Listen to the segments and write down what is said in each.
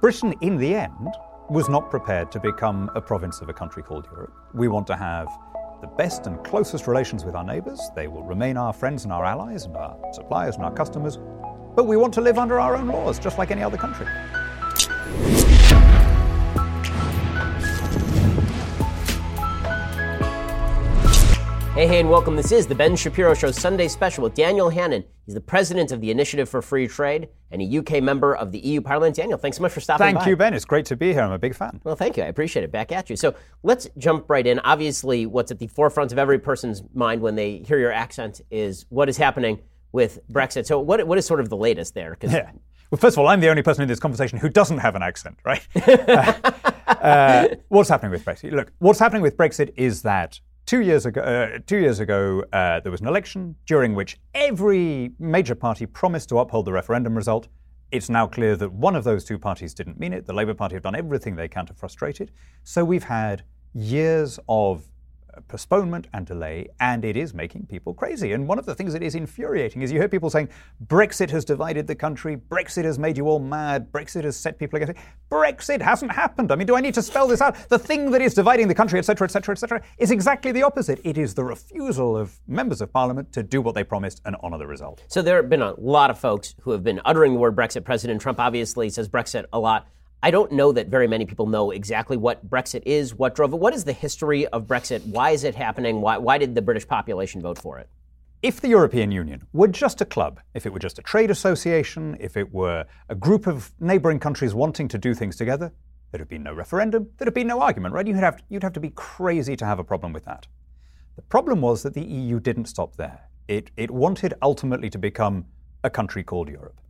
Britain, in the end, was not prepared to become a province of a country called Europe. We want to have the best and closest relations with our neighbours. They will remain our friends and our allies and our suppliers and our customers. But we want to live under our own laws, just like any other country. Hey, hey, and welcome. This is the Ben Shapiro Show Sunday special with Daniel Hannan. He's the president of the Initiative for Free Trade and a UK member of the EU Parliament. Daniel, thanks so much for stopping Thank by. Thank you, Ben. It's great to be here. I'm a big fan. Well, thank you. I appreciate it. Back at you. So let's jump right in. Obviously, what's at the forefront of every person's mind when they hear your accent is what is happening with Brexit. So, what, what is sort of the latest there? Yeah. Well, first of all, I'm the only person in this conversation who doesn't have an accent, right? uh, uh, what's happening with Brexit? Look, what's happening with Brexit is that two years ago, uh, two years ago, uh, there was an election during which every major party promised to uphold the referendum result. It's now clear that one of those two parties didn't mean it. The Labour Party have done everything they can to frustrate it. So we've had years of postponement and delay, and it is making people crazy. And one of the things that is infuriating is you hear people saying Brexit has divided the country, Brexit has made you all mad, Brexit has set people against it. Brexit hasn't happened. I mean, do I need to spell this out? The thing that is dividing the country, etc., etc., etc., is exactly the opposite. It is the refusal of members of parliament to do what they promised and honour the result. So there have been a lot of folks who have been uttering the word Brexit. President Trump obviously says Brexit a lot. I don't know that very many people know exactly what Brexit is, what drove it. What is the history of Brexit? Why is it happening? Why, why did the British population vote for it? If the European Union were just a club, if it were just a trade association, if it were a group of neighbouring countries wanting to do things together, there'd have been no referendum, there'd have been no argument, right? You'd have, you'd have to be crazy to have a problem with that. The problem was that the EU didn't stop there. It, it wanted ultimately to become a country called Europe.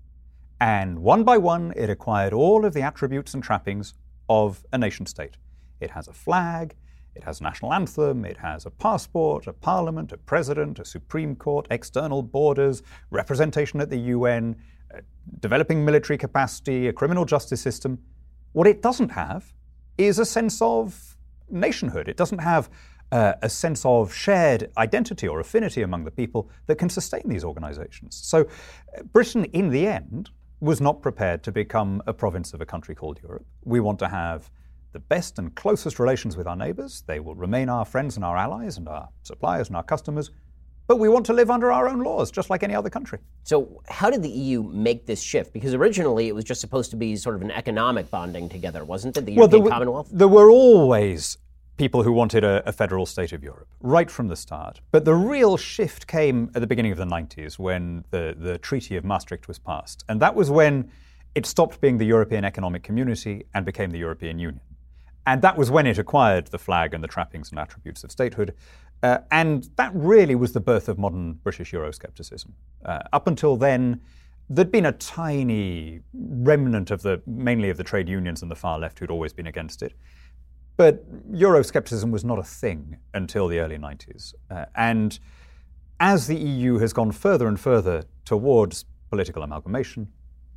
And one by one, it acquired all of the attributes and trappings of a nation state. It has a flag, it has a national anthem, it has a passport, a parliament, a president, a Supreme Court, external borders, representation at the UN, developing military capacity, a criminal justice system. What it doesn't have is a sense of nationhood. It doesn't have uh, a sense of shared identity or affinity among the people that can sustain these organizations. So, uh, Britain, in the end, was not prepared to become a province of a country called Europe. We want to have the best and closest relations with our neighbors. They will remain our friends and our allies and our suppliers and our customers. But we want to live under our own laws, just like any other country. So, how did the EU make this shift? Because originally it was just supposed to be sort of an economic bonding together, wasn't it? The European there were, Commonwealth? There were always people who wanted a, a, federal state of Europe, right from the start. But the real shift came at the beginning of the 90s when the, the Treaty of Maastricht was passed. And that was when it stopped being the European Economic Community and became the European Union. And that was when it acquired the flag and the trappings and attributes of statehood. Uh, and that really was the birth of modern British Euroscepticism. Uh, up until then, there'd been a tiny remnant of the, mainly of the trade unions and the far left who'd always been against it. But Euroscepticism was not a thing until the early 90s. Uh, and as the EU has gone further and further towards political amalgamation,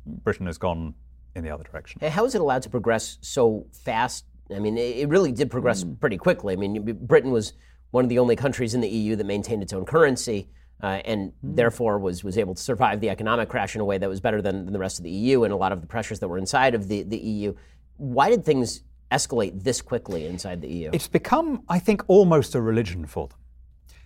Britain has gone in the other direction. How is it allowed to progress so fast? I mean, it really did progress mm. pretty quickly. I mean, Britain was one of the only countries in the EU that maintained its own currency. Uh, and mm. therefore was, was able to survive the economic crash in a way that was better than, than the rest of the EU and a lot of the pressures that were inside of the, the EU. Why did things escalate this quickly inside the EU? It's become, I think, almost a religion for them.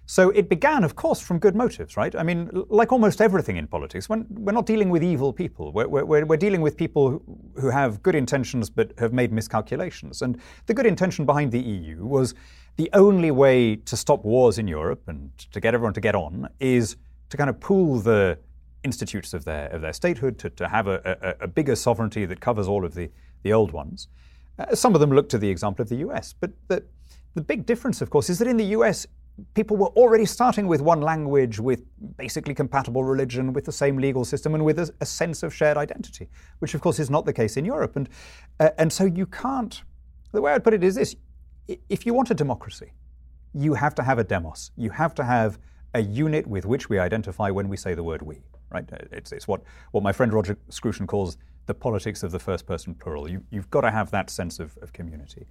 So it began, of course, from good motives, right? I mean, like almost everything in politics, when, we're not dealing with evil people. We're, we're, we're dealing with people who have good intentions but have made miscalculations. And the good intention behind the EU was the only way to stop wars in Europe and to get everyone to get on is to kind of pool the institutes of their, of their statehood, to, to have a, a, a bigger sovereignty that covers all of the, the old ones. Uh, some of them look to the example of the US. But the, the big difference, of course, is that in the US, people were already starting with one language, with basically compatible religion, with the same legal system, and with a, a sense of shared identity, which, of course, is not the case in Europe. And, uh, and so you can't, the way I'd put it is this if you want a democracy, you have to have a demos. You have to have a unit with which we identify when we say the word we, right? It's, it's what, what my friend Roger Scruton calls the politics of the first person plural. You, have got to have that sense of, of community.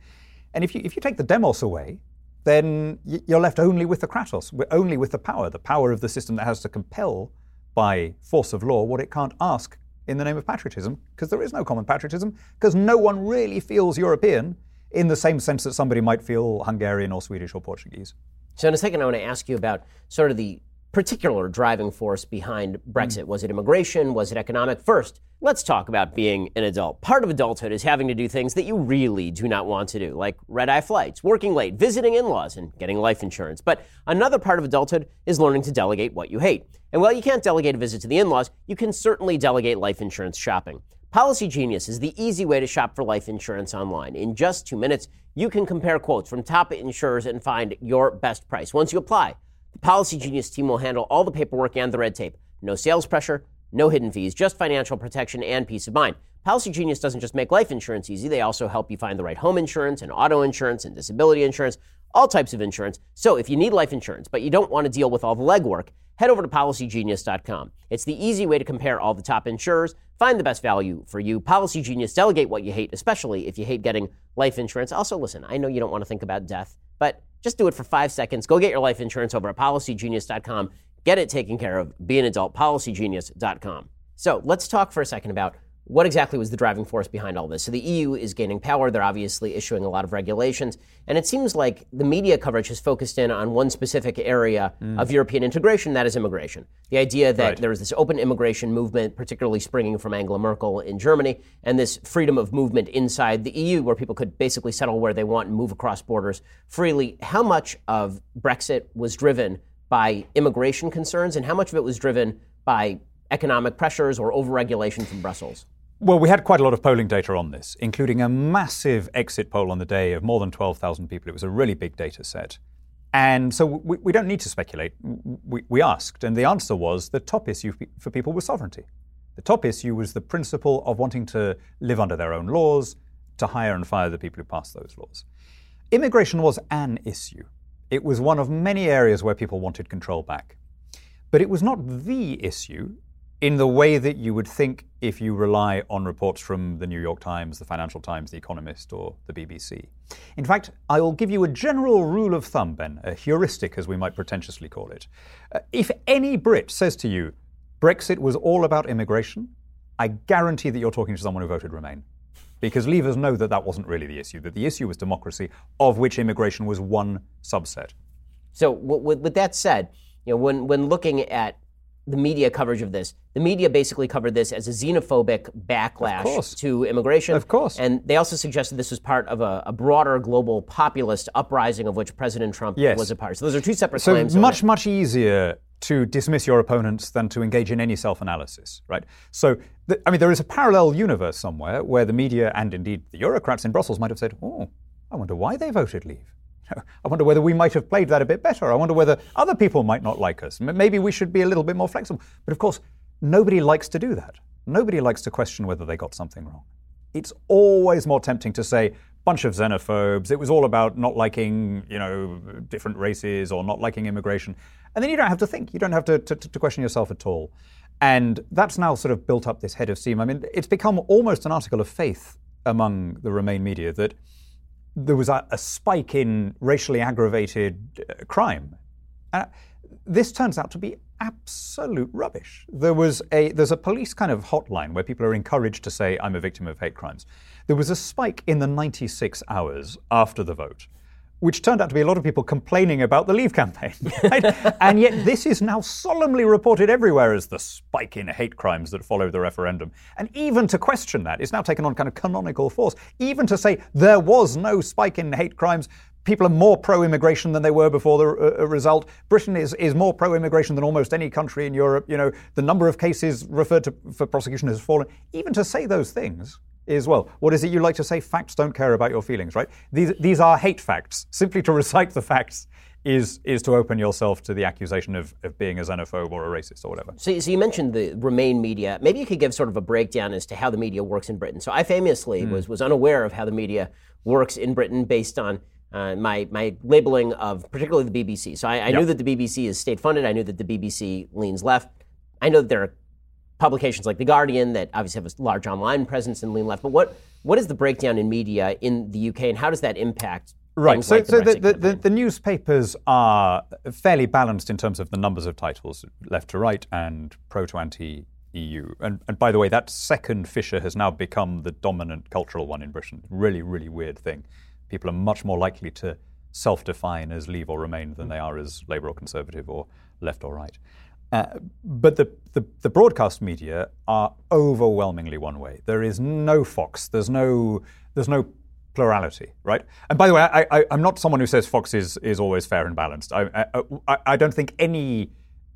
And if you, if you take the demos away, then you're left only with the kratos, only with the power, the power of the system that has to compel by force of law what it can't ask in the name of patriotism, because there is no common patriotism, because no one really feels European in the same sense that somebody might feel Hungarian or Swedish or Portuguese. So, in a second, I want to ask you about sort of the particular driving force behind hmm. Brexit? Was it immigration? Was it economic? First, let's talk about being an adult. Part of adulthood is having to do things that you really do not want to do, like red eye flights, working late, visiting in laws, and getting life insurance. But another part of adulthood is learning to delegate what you hate. And while you can't delegate a visit to the in laws, you can certainly delegate life insurance shopping. Policy Genius is the easy way to shop for life insurance online. In just two minutes, you can compare quotes from top insurers and find your best price. Once you apply, the Policy Genius team will handle all the paperwork and the red tape. No sales pressure, no hidden fees, just financial protection and peace of mind. Policy Genius doesn't just make life insurance easy, they also help you find the right home insurance and auto insurance and disability insurance, all types of insurance. So if you need life insurance, but you don't want to deal with all the legwork, head over to policygenius.com. It's the easy way to compare all the top insurers, find the best value for you. Policy Genius, delegate what you hate, especially if you hate getting life insurance. Also, listen, I know you don't want to think about death, but just do it for five seconds. Go get your life insurance over at policygenius.com. Get it taken care of. Be an adult. Policygenius.com. So let's talk for a second about what exactly was the driving force behind all this? So the EU is gaining power. They're obviously issuing a lot of regulations. And it seems like the media coverage has focused in on one specific area mm. of European integration, that is immigration. The idea that right. there is this open immigration movement, particularly springing from Angela Merkel in Germany, and this freedom of movement inside the EU, where people could basically settle where they want and move across borders freely. How much of Brexit was driven by immigration concerns, and how much of it was driven by economic pressures or overregulation from Brussels? Well, we had quite a lot of polling data on this, including a massive exit poll on the day of more than 12,000 people. It was a really big data set. And so we, we don't need to speculate. We, we, asked, and the answer was the top issue for people was sovereignty. The top issue was the principle of wanting to live under their own laws, to hire and fire the people who pass those laws. Immigration was an issue. It was one of many areas where people wanted control back. But it was not the issue in the way that you would think if you rely on reports from the New York Times, the Financial Times, the Economist, or the BBC. In fact, I will give you a general rule of thumb, Ben, a heuristic, as we might pretentiously call it. Uh, if any Brit says to you, Brexit was all about immigration, I guarantee that you're talking to someone who voted Remain. Because leavers know that that wasn't really the issue, that the issue was democracy, of which immigration was one subset. So, with, with that said, you know, when, when looking at the media coverage of this. The media basically covered this as a xenophobic backlash to immigration. Of course. And they also suggested this was part of a, a broader global populist uprising of which President Trump yes. was a part. So those are two separate so claims. So much, much easier to dismiss your opponents than to engage in any self-analysis, right? So, the, I mean, there is a parallel universe somewhere where the media and indeed the Eurocrats in Brussels might have said, oh, I wonder why they voted leave. I wonder whether we might have played that a bit better. I wonder whether other people might not like us. Maybe we should be a little bit more flexible. But of course, nobody likes to do that. Nobody likes to question whether they got something wrong. It's always more tempting to say, bunch of xenophobes. It was all about not liking, you know, different races or not liking immigration. And then you don't have to think. You don't have to, to, to question yourself at all. And that's now sort of built up this head of steam. I mean, it's become almost an article of faith among the Remain media that there was a, a spike in racially aggravated uh, crime. Uh, this turns out to be absolute rubbish. There was a there's a police kind of hotline where people are encouraged to say I'm a victim of hate crimes. There was a spike in the 96 hours after the vote which turned out to be a lot of people complaining about the Leave campaign. Right? and yet, this is now solemnly reported everywhere as the spike in hate crimes that followed the referendum. And even to question that is now taken on kind of canonical force. Even to say there was no spike in hate crimes, people are more pro immigration than they were before the uh, uh, result. Britain is, is more pro immigration than almost any country in Europe. You know, the number of cases referred to for prosecution has fallen. Even to say those things is well. What is it you like to say? Facts don't care about your feelings, right? These, these are hate facts. Simply to recite the facts is is to open yourself to the accusation of, of being a xenophobe or a racist or whatever. So, so you mentioned the Remain media. Maybe you could give sort of a breakdown as to how the media works in Britain. So I famously mm. was was unaware of how the media works in Britain based on uh, my my labeling of particularly the BBC. So I, I yep. knew that the BBC is state funded. I knew that the BBC leans left. I know that there are publications like The Guardian that obviously have a large online presence and lean left. But what, what is the breakdown in media in the UK and how does that impact? Right. So, like the, so the, the, the, the, newspapers are fairly balanced in terms of the numbers of titles, left to right and pro to anti EU. And, and by the way, that second fissure has now become the dominant cultural one in Britain. Really, really weird thing. People are much more likely to self define as leave or remain than they are as Labour or Conservative or left or right. Uh, but the, the, the, broadcast media are overwhelmingly one way. There is no Fox. There's no, there's no plurality, right? And by the way, I, am not someone who says Fox is, is always fair and balanced. I, I, I, don't think any,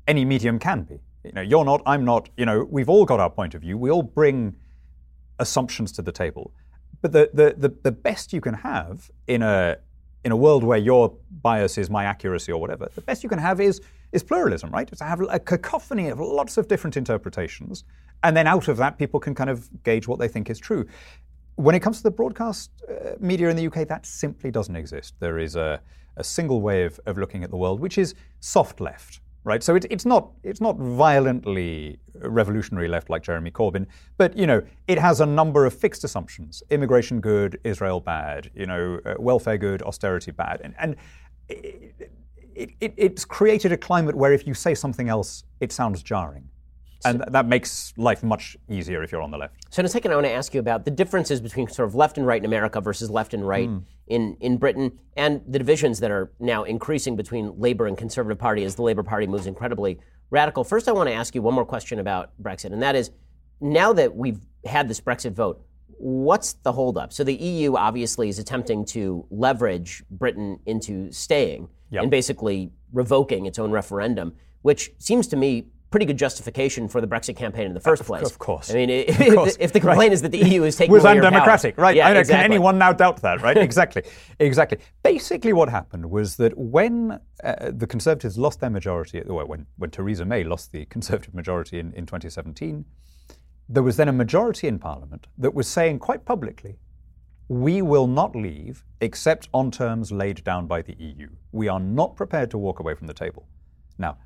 any medium can be. You know, you're not, I'm not. You know, we've all got our point of view. We all bring assumptions to the table. But the, the, the, the best you can have in a, in a world where your bias is my accuracy or whatever, the best you can have is, is pluralism, right? To have a cacophony of lots of different interpretations. And then out of that, people can kind of gauge what they think is true. When it comes to the broadcast uh, media in the UK, that simply doesn't exist. There is a, a single way of, of looking at the world, which is soft left, right? So it, it's not it's not violently revolutionary left like Jeremy Corbyn, but you know it has a number of fixed assumptions: immigration good, Israel bad, you know, uh, welfare good, austerity bad, and and. It, it, it, it's created a climate where if you say something else, it sounds jarring. And that makes life much easier if you're on the left. So, in a second, I want to ask you about the differences between sort of left and right in America versus left and right mm. in, in Britain, and the divisions that are now increasing between Labour and Conservative Party as the Labour Party moves incredibly radical. First, I want to ask you one more question about Brexit, and that is now that we've had this Brexit vote, what's the holdup? So, the EU obviously is attempting to leverage Britain into staying yep. and basically revoking its own referendum, which seems to me pretty good justification for the Brexit campaign in the first place. Of course. I mean, if, if the complaint right. is that the EU is taking was away undemocratic, power. right? Yeah, I know, exactly. Can anyone now doubt that, right? exactly, exactly. Basically, what happened was that when uh, the Conservatives lost their majority, well, when, when Theresa May lost the Conservative majority in, in 2017, there was then a majority in Parliament that was saying quite publicly, we will not leave except on terms laid down by the EU. We are not prepared to walk away from the table. Now,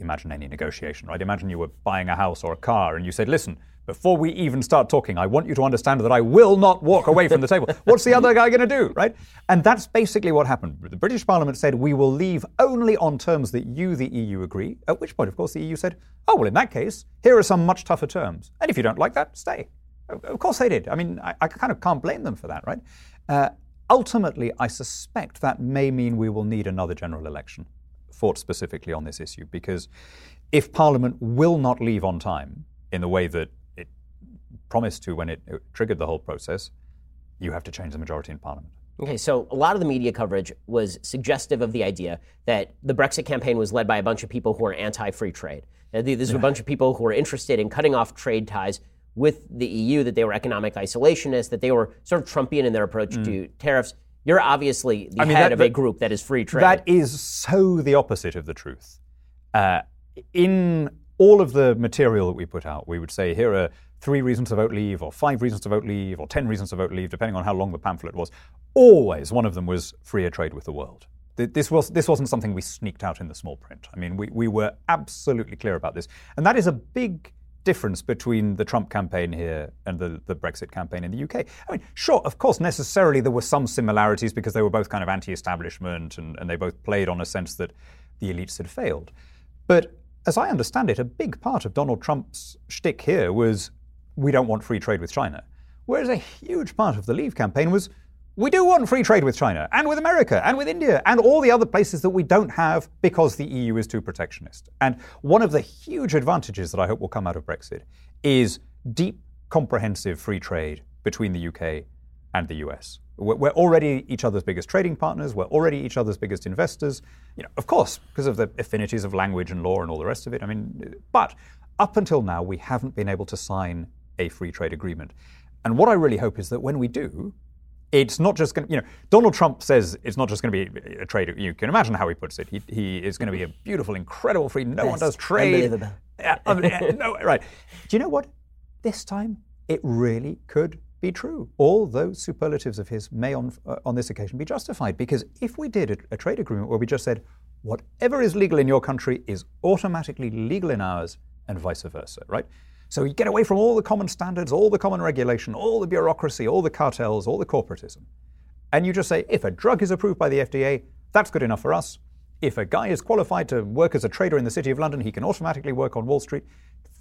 imagine any negotiation, right? Imagine you were buying a house or a car and you said, listen, before we even start talking, I want you to understand that I will not walk away from the table. What's the other guy going to do, right? And that's basically what happened. The British Parliament said, we will leave only on terms that you, the EU, agree. At which point, of course, the EU said, oh, well, in that case, here are some much tougher terms. And if you don't like that, stay. Of course they did. I mean, I, I kind of can't blame them for that, right? Uh, ultimately, I suspect that may mean we will need another general election fought specifically on this issue because if Parliament will not leave on time in the way that promised to when it, it triggered the whole process, you have to change the majority in Parliament. Okay, so a lot of the media coverage was suggestive of the idea that the Brexit campaign was led by a bunch of people who are anti free trade. There's yeah. a bunch of people who are interested in cutting off trade ties with the EU, that they were economic isolationists, that they were sort of Trumpian in their approach mm. to tariffs. You're obviously the I mean, head that, of that, a group that is free trade. That is so the opposite of the truth. Uh, in all of the material that we put out, we would say here are three reasons to vote leave, or five reasons to vote leave, or ten reasons to vote leave, depending on how long the pamphlet was. Always one of them was freer trade with the world. This, was, this wasn't something we sneaked out in the small print. I mean, we, we were absolutely clear about this. And that is a big difference between the Trump campaign here and the, the Brexit campaign in the UK. I mean, sure, of course, necessarily there were some similarities because they were both kind of anti establishment and, and they both played on a sense that the elites had failed. But as I understand it, a big part of Donald Trump's shtick here was we don't want free trade with China. Whereas a huge part of the Leave campaign was we do want free trade with China and with America and with India and all the other places that we don't have because the EU is too protectionist. And one of the huge advantages that I hope will come out of Brexit is deep, comprehensive free trade between the UK and the US. We're already each other's biggest trading partners. We're already each other's biggest investors. You know, of course, because of the affinities of language and law and all the rest of it. I mean, but up until now, we haven't been able to sign a free trade agreement. And what I really hope is that when we do, it's not just going to, you know, Donald Trump says it's not just going to be a trade. You can imagine how he puts it. He, he is going to be a beautiful, incredible free. No Best. one does trade. Unbelievable. Yeah, no, right. Do you know what? This time it really could be true. All those superlatives of his may on, uh, on this occasion be justified because if we did a, a trade agreement where we just said, whatever is legal in your country is automatically legal in ours and vice versa, right? So you get away from all the common standards, all the common regulation, all the bureaucracy, all the cartels, all the corporatism. And you just say, if a drug is approved by the FDA, that's good enough for us. If a guy is qualified to work as a trader in the City of London, he can automatically work on Wall Street.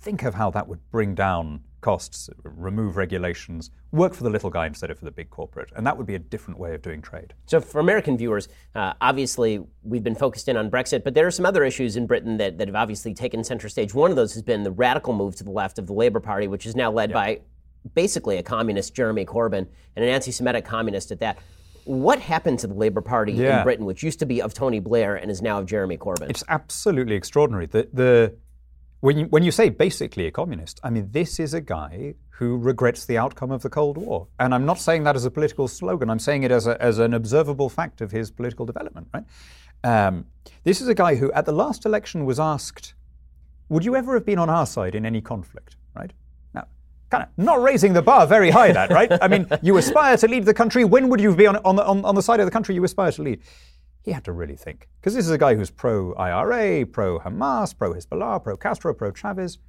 Think of how that would bring down costs, remove regulations, work for the little guy instead of for the big corporate. And that would be a different way of doing trade. So, for American viewers, uh, obviously we've been focused in on Brexit, but there are some other issues in Britain that, that have obviously taken center stage. One of those has been the radical move to the left of the Labour Party, which is now led yeah. by basically a communist, Jeremy Corbyn, and an anti Semitic communist at that. What happened to the Labour Party yeah. in Britain, which used to be of Tony Blair and is now of Jeremy Corbyn? It's absolutely extraordinary. The, the when you, when you say basically a communist, I mean, this is a guy who regrets the outcome of the Cold War. And I'm not saying that as a political slogan, I'm saying it as, a, as an observable fact of his political development, right? Um, this is a guy who, at the last election, was asked, Would you ever have been on our side in any conflict, right? Now, kind of not raising the bar very high, that, right? I mean, you aspire to lead the country. When would you be on, on, the, on, on the side of the country you aspire to lead? He had to really think. Because this is a guy who's pro IRA, pro Hamas, pro Hezbollah, pro Castro, pro Chavez.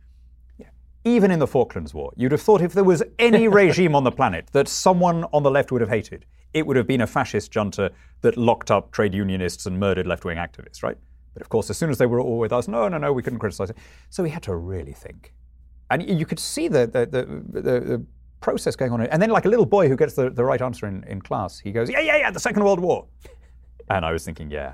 Yeah. Even in the Falklands War, you'd have thought if there was any regime on the planet that someone on the left would have hated, it would have been a fascist junta that locked up trade unionists and murdered left wing activists, right? But of course, as soon as they were all with us, no, no, no, we couldn't criticize it. So he had to really think. And you could see the, the, the, the, the process going on. And then, like a little boy who gets the, the right answer in, in class, he goes, Yeah, yeah, yeah, the Second World War. And I was thinking, yeah,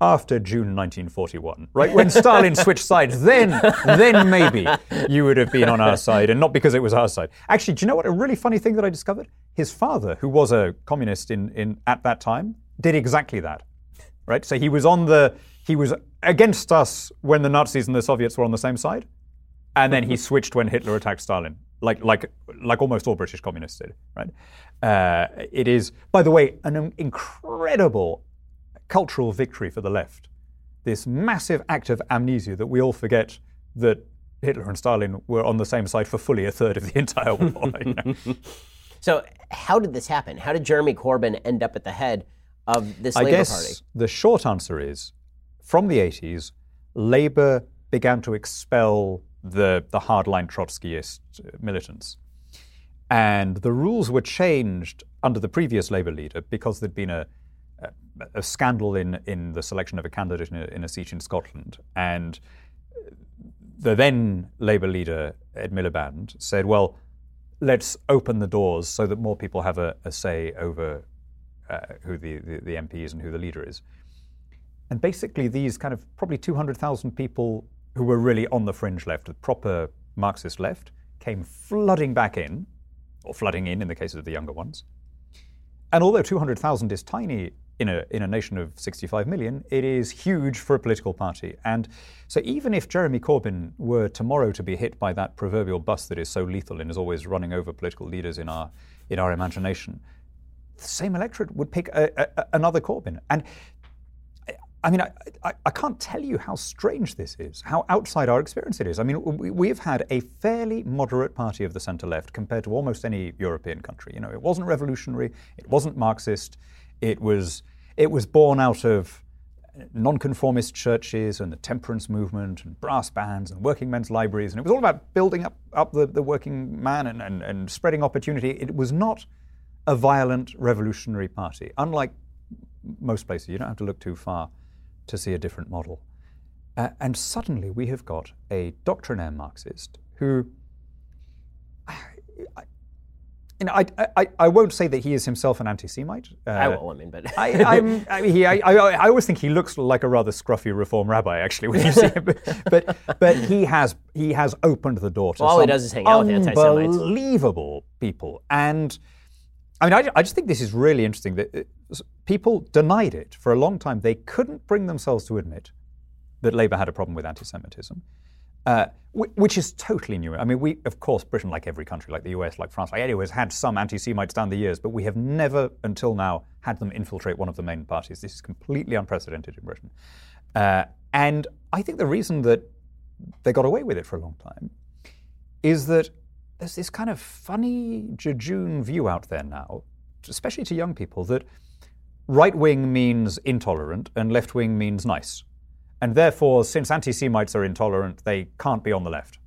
after June 1941, right? When Stalin switched sides, then, then maybe you would have been on our side, and not because it was our side. Actually, do you know what? A really funny thing that I discovered: his father, who was a communist in, in at that time, did exactly that, right? So he was on the he was against us when the Nazis and the Soviets were on the same side, and then he switched when Hitler attacked Stalin, like like like almost all British communists did, right? Uh, it is, by the way, an incredible cultural victory for the left. This massive act of amnesia that we all forget that Hitler and Stalin were on the same side for fully a third of the entire war. You know? so, how did this happen? How did Jeremy Corbyn end up at the head of this I Labour guess Party? The short answer is from the 80s, Labour began to expel the, the hardline Trotskyist uh, militants. And the rules were changed under the previous Labour leader because there'd been a, a scandal in, in the selection of a candidate in a, in a seat in Scotland. And the then Labour leader, Ed Miliband, said, well, let's open the doors so that more people have a, a say over uh, who the, the, the, MP is and who the leader is. And basically, these kind of probably 200,000 people who were really on the fringe left, the proper Marxist left, came flooding back in, or flooding in in the cases of the younger ones. And although 200,000 is tiny in a, in a nation of 65 million, it is huge for a political party. And so even if Jeremy Corbyn were tomorrow to be hit by that proverbial bus that is so lethal and is always running over political leaders in our, in our imagination, the same electorate would pick a, a, another Corbyn. And I mean, I, I, I, can't tell you how strange this is, how outside our experience it is. I mean, we, have had a fairly moderate party of the centre left compared to almost any European country. You know, it wasn't revolutionary, it wasn't Marxist, it was it was born out of nonconformist churches and the temperance movement and brass bands and working men's libraries. And it was all about building up, up the, the working man and, and, and spreading opportunity. It was not a violent revolutionary party. Unlike most places, you don't have to look too far to see a different model. Uh, and suddenly we have got a doctrinaire Marxist who you know, I, I, I won't say that he is himself an anti-Semite. Uh, I will. I mean, but I, I'm, I, he, I, I, I, always think he looks like a rather scruffy reform rabbi, actually, when you see him. but, but he has he has opened the door to well, all he does is hang out with anti-Semites. Unbelievable people, and I mean, I, I just think this is really interesting that uh, people denied it for a long time. They couldn't bring themselves to admit that Labour had a problem with anti-Semitism. Uh, which is totally new. I mean, we, of course, Britain, like every country, like the US, like France, like anywhere, has had some anti Semites down the years, but we have never, until now, had them infiltrate one of the main parties. This is completely unprecedented in Britain. Uh, and I think the reason that they got away with it for a long time is that there's this kind of funny jejune view out there now, especially to young people, that right wing means intolerant and left wing means nice. And therefore, since anti Semites are intolerant, they can't be on the left.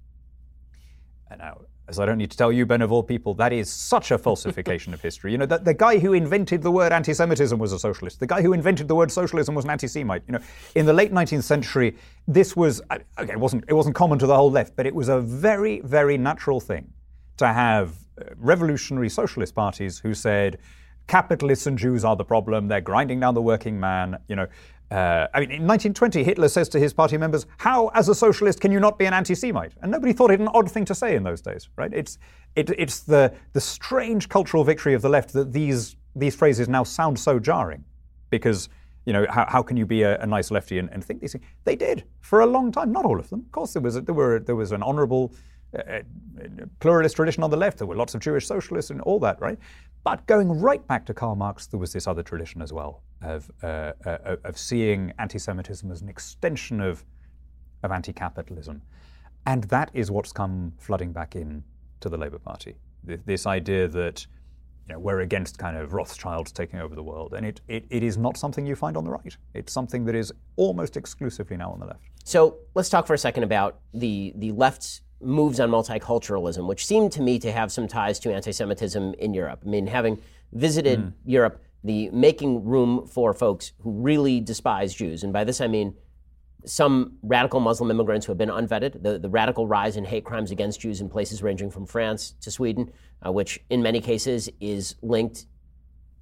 And now, as I don't need to tell you, Ben, of all people, that is such a falsification of history. You know, the, the guy who invented the word anti Semitism was a socialist. The guy who invented the word socialism was an anti Semite. You know, in the late 19th century, this was, uh, okay, it wasn't, it wasn't common to the whole left, but it was a very, very natural thing to have uh, revolutionary socialist parties who said, capitalists and Jews are the problem. They're grinding down the working man. You know, uh, I mean, in 1920, Hitler says to his party members, "How, as a socialist, can you not be an anti-Semite?" And nobody thought it an odd thing to say in those days, right? It's it, it's the the strange cultural victory of the left that these these phrases now sound so jarring, because you know how, how can you be a, a nice lefty and, and, think these things? They did for a long time. Not all of them, of course. There was a, there were there was an honourable uh, pluralist tradition on the left. There were lots of Jewish socialists and all that, right? But going right back to Karl Marx, there was this other tradition as well of, uh, uh, of seeing anti Semitism as an extension of, of anti capitalism. And that is what's come flooding back in to the Labour Party. This idea that you know, we're against kind of Rothschilds taking over the world. And it, it, it is not something you find on the right. It's something that is almost exclusively now on the left. So let's talk for a second about the, the left's moves on multiculturalism, which seemed to me to have some ties to anti Semitism in Europe. I mean, having visited mm. Europe, the making room for folks who really despise Jews, and by this I mean some radical Muslim immigrants who have been unvetted, the, the radical rise in hate crimes against Jews in places ranging from France to Sweden, uh, which in many cases is linked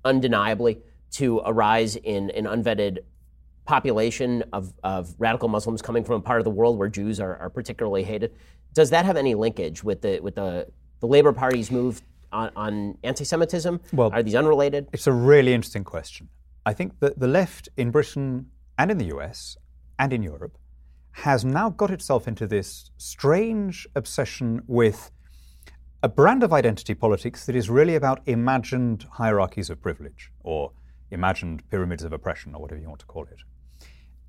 undeniably to a rise in an unvetted population of, of radical Muslims coming from a part of the world where Jews are, are particularly hated. Does that have any linkage with the with the the Labour Party's move on, on anti-Semitism? Well, are these unrelated? It's a really interesting question. I think that the left in Britain and in the US and in Europe has now got itself into this strange obsession with a brand of identity politics that is really about imagined hierarchies of privilege or imagined pyramids of oppression or whatever you want to call it.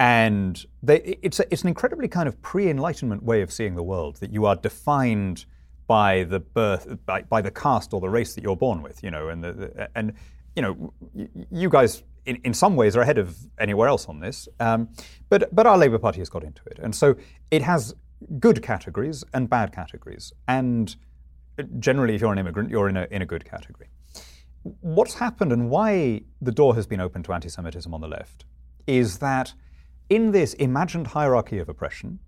And they, it's, a, it's an incredibly kind of pre Enlightenment way of seeing the world that you are defined by the birth, by, by the caste or the race that you're born with, you know, and, the, the, and you know, you guys in, in some ways are ahead of anywhere else on this. Um, but, but our Labour Party has got into it. And so it has good categories and bad categories. And generally, if you're an immigrant, you're in a, in a good category. What's happened and why the door has been opened to anti Semitism on the left is that in this imagined hierarchy of oppression,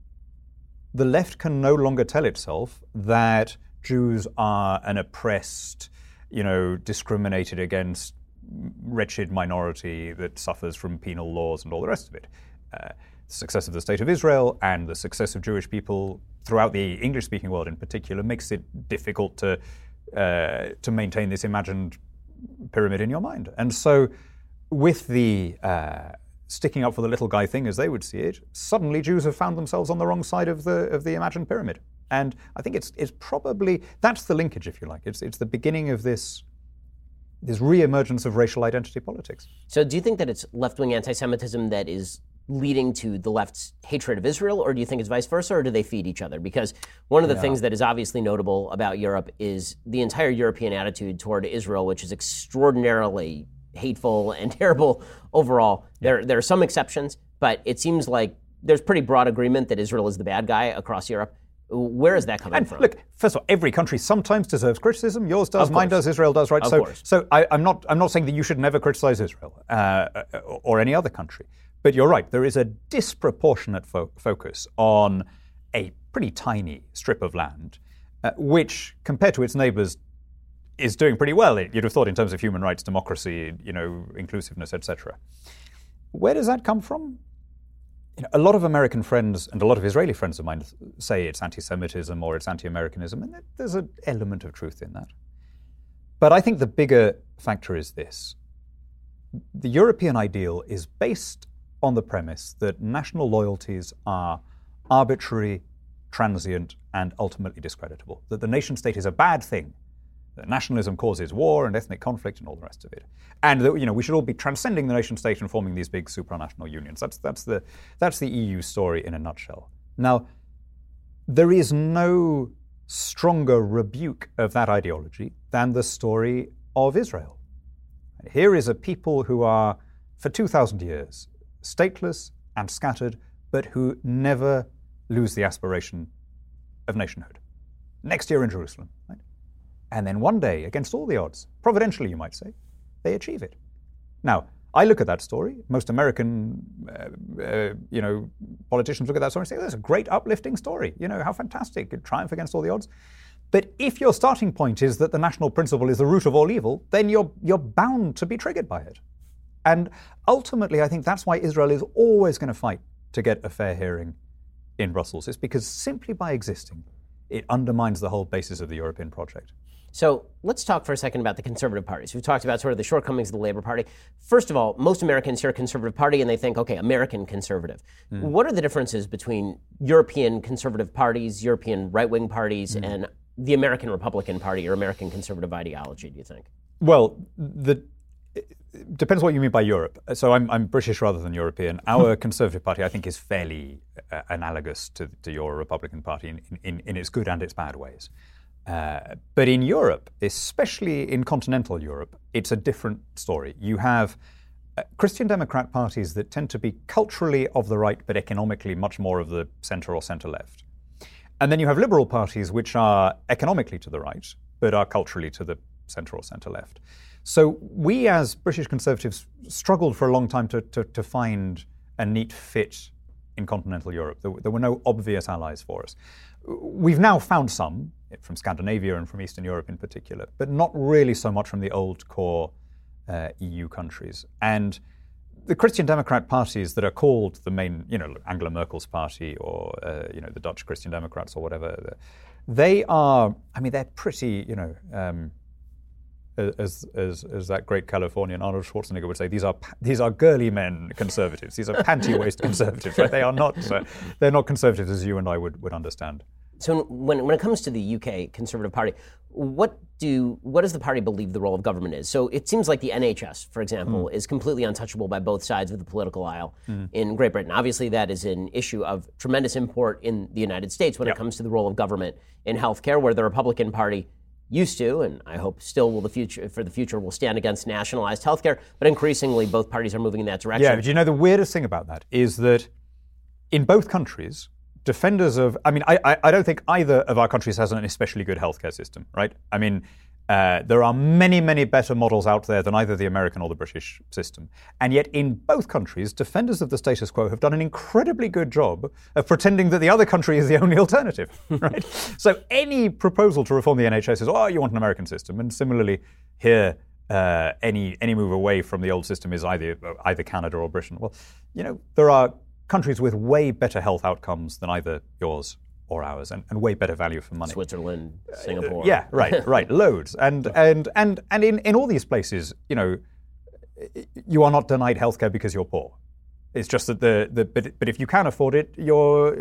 the left can no longer tell itself that Jews are an oppressed, you know, discriminated against wretched minority that suffers from penal laws and all the rest of it. Uh, the success of the state of Israel and the success of Jewish people throughout the English speaking world in particular makes it difficult to, uh, to maintain this imagined pyramid in your mind. And so, with the uh, sticking up for the little guy thing as they would see it, suddenly Jews have found themselves on the wrong side of the of the imagined pyramid. And I think it's it's probably that's the linkage, if you like. It's it's the beginning of this this re-emergence of racial identity politics. So do you think that it's left-wing anti-Semitism that is leading to the left's hatred of Israel, or do you think it's vice versa, or do they feed each other? Because one of the yeah. things that is obviously notable about Europe is the entire European attitude toward Israel, which is extraordinarily hateful and terrible overall. There, there are some exceptions, but it seems like there's pretty broad agreement that Israel is the bad guy across Europe. Where is that coming and from? Look, first of all, every country sometimes deserves criticism. Yours does, mine does, Israel does, right? Of so, course. so I, am not, I'm not saying that you should never criticize Israel uh, or any other country. But you're right. There is a disproportionate fo- focus on a pretty tiny strip of land, uh, which, compared to its neighbors, is doing pretty well. You'd have thought in terms of human rights, democracy, you know, inclusiveness, etc. Where does that come from? You know, a lot of American friends and a lot of Israeli friends of mine say it's anti-Semitism or it's anti-Americanism, and there's an element of truth in that. But I think the bigger factor is this: the European ideal is based on the premise that national loyalties are arbitrary, transient, and ultimately discreditable. That the nation state is a bad thing that nationalism causes war and ethnic conflict and all the rest of it. And that you know, we should all be transcending the nation state and forming these big supranational unions. That's, that's, the, that's the EU story in a nutshell. Now, there is no stronger rebuke of that ideology than the story of Israel. Here is a people who are, for 2,000 years, stateless and scattered, but who never lose the aspiration of nationhood. next year in Jerusalem. Right? And then one day, against all the odds, providentially you might say, they achieve it. Now, I look at that story. Most American, uh, uh, you know, politicians look at that story and say, oh, "That's a great, uplifting story. You know, how fantastic! A triumph against all the odds." But if your starting point is that the national principle is the root of all evil, then you're you're bound to be triggered by it. And ultimately, I think that's why Israel is always going to fight to get a fair hearing in Brussels. It's because simply by existing, it undermines the whole basis of the European project. So let's talk for a second about the conservative parties. We've talked about sort of the shortcomings of the Labour Party. First of all, most Americans hear conservative party and they think, okay, American conservative. Mm. What are the differences between European conservative parties, European right wing parties, mm. and the American Republican Party or American conservative ideology, do you think? Well, the it depends what you mean by Europe. So I'm, I'm British rather than European. Our Conservative Party, I think, is fairly uh, analogous to, to, your Republican Party in, in, in, its good and its bad ways. Uh, but in Europe, especially in continental Europe, it's a different story. You have uh, Christian Democrat parties that tend to be culturally of the right, but economically much more of the centre or centre left. And then you have liberal parties which are economically to the right, but are culturally to the centre or centre left. So we, as British Conservatives, struggled for a long time to, to, to find a neat fit in continental Europe. There, there, were no obvious allies for us. We've now found some from Scandinavia and from Eastern Europe in particular, but not really so much from the old core uh, EU countries. And the Christian Democrat parties that are called the main, you know, Angela Merkel's party or, uh, you know, the Dutch Christian Democrats or whatever, they are, I mean, they're pretty, you know, um, as, as, as that great Californian Arnold Schwarzenegger would say, these are these are girly men conservatives. These are panty waist conservatives. Right? They are not uh, they're not conservatives as you and I would, would understand. So when, when it comes to the UK Conservative Party, what do what does the party believe the role of government is? So it seems like the NHS, for example, mm. is completely untouchable by both sides of the political aisle mm. in Great Britain. Obviously, that is an issue of tremendous import in the United States when yep. it comes to the role of government in healthcare, where the Republican Party used to, and I hope still will the future for the future will stand against nationalized healthcare. But increasingly, both parties are moving in that direction. Yeah, but you know the weirdest thing about that is that in both countries, defenders of, I mean, I, I, don't think either of our countries has an especially good healthcare system, right? I mean, uh, there are many, many better models out there than either the American or the British system. And yet, in both countries, defenders of the status quo have done an incredibly good job of pretending that the other country is the only alternative, right? so, any proposal to reform the NHS is, oh, you want an American system. And similarly, here, uh, any any move away from the old system is either either Canada or Britain. Well, you know, there are countries with way better health outcomes than either yours or ours, and, and way better value for money. Switzerland, Singapore. Uh, yeah, right, right, loads, and and and and in, in all these places, you know, you are not denied healthcare because you're poor. It's just that the, the but, but if you can afford it, you're,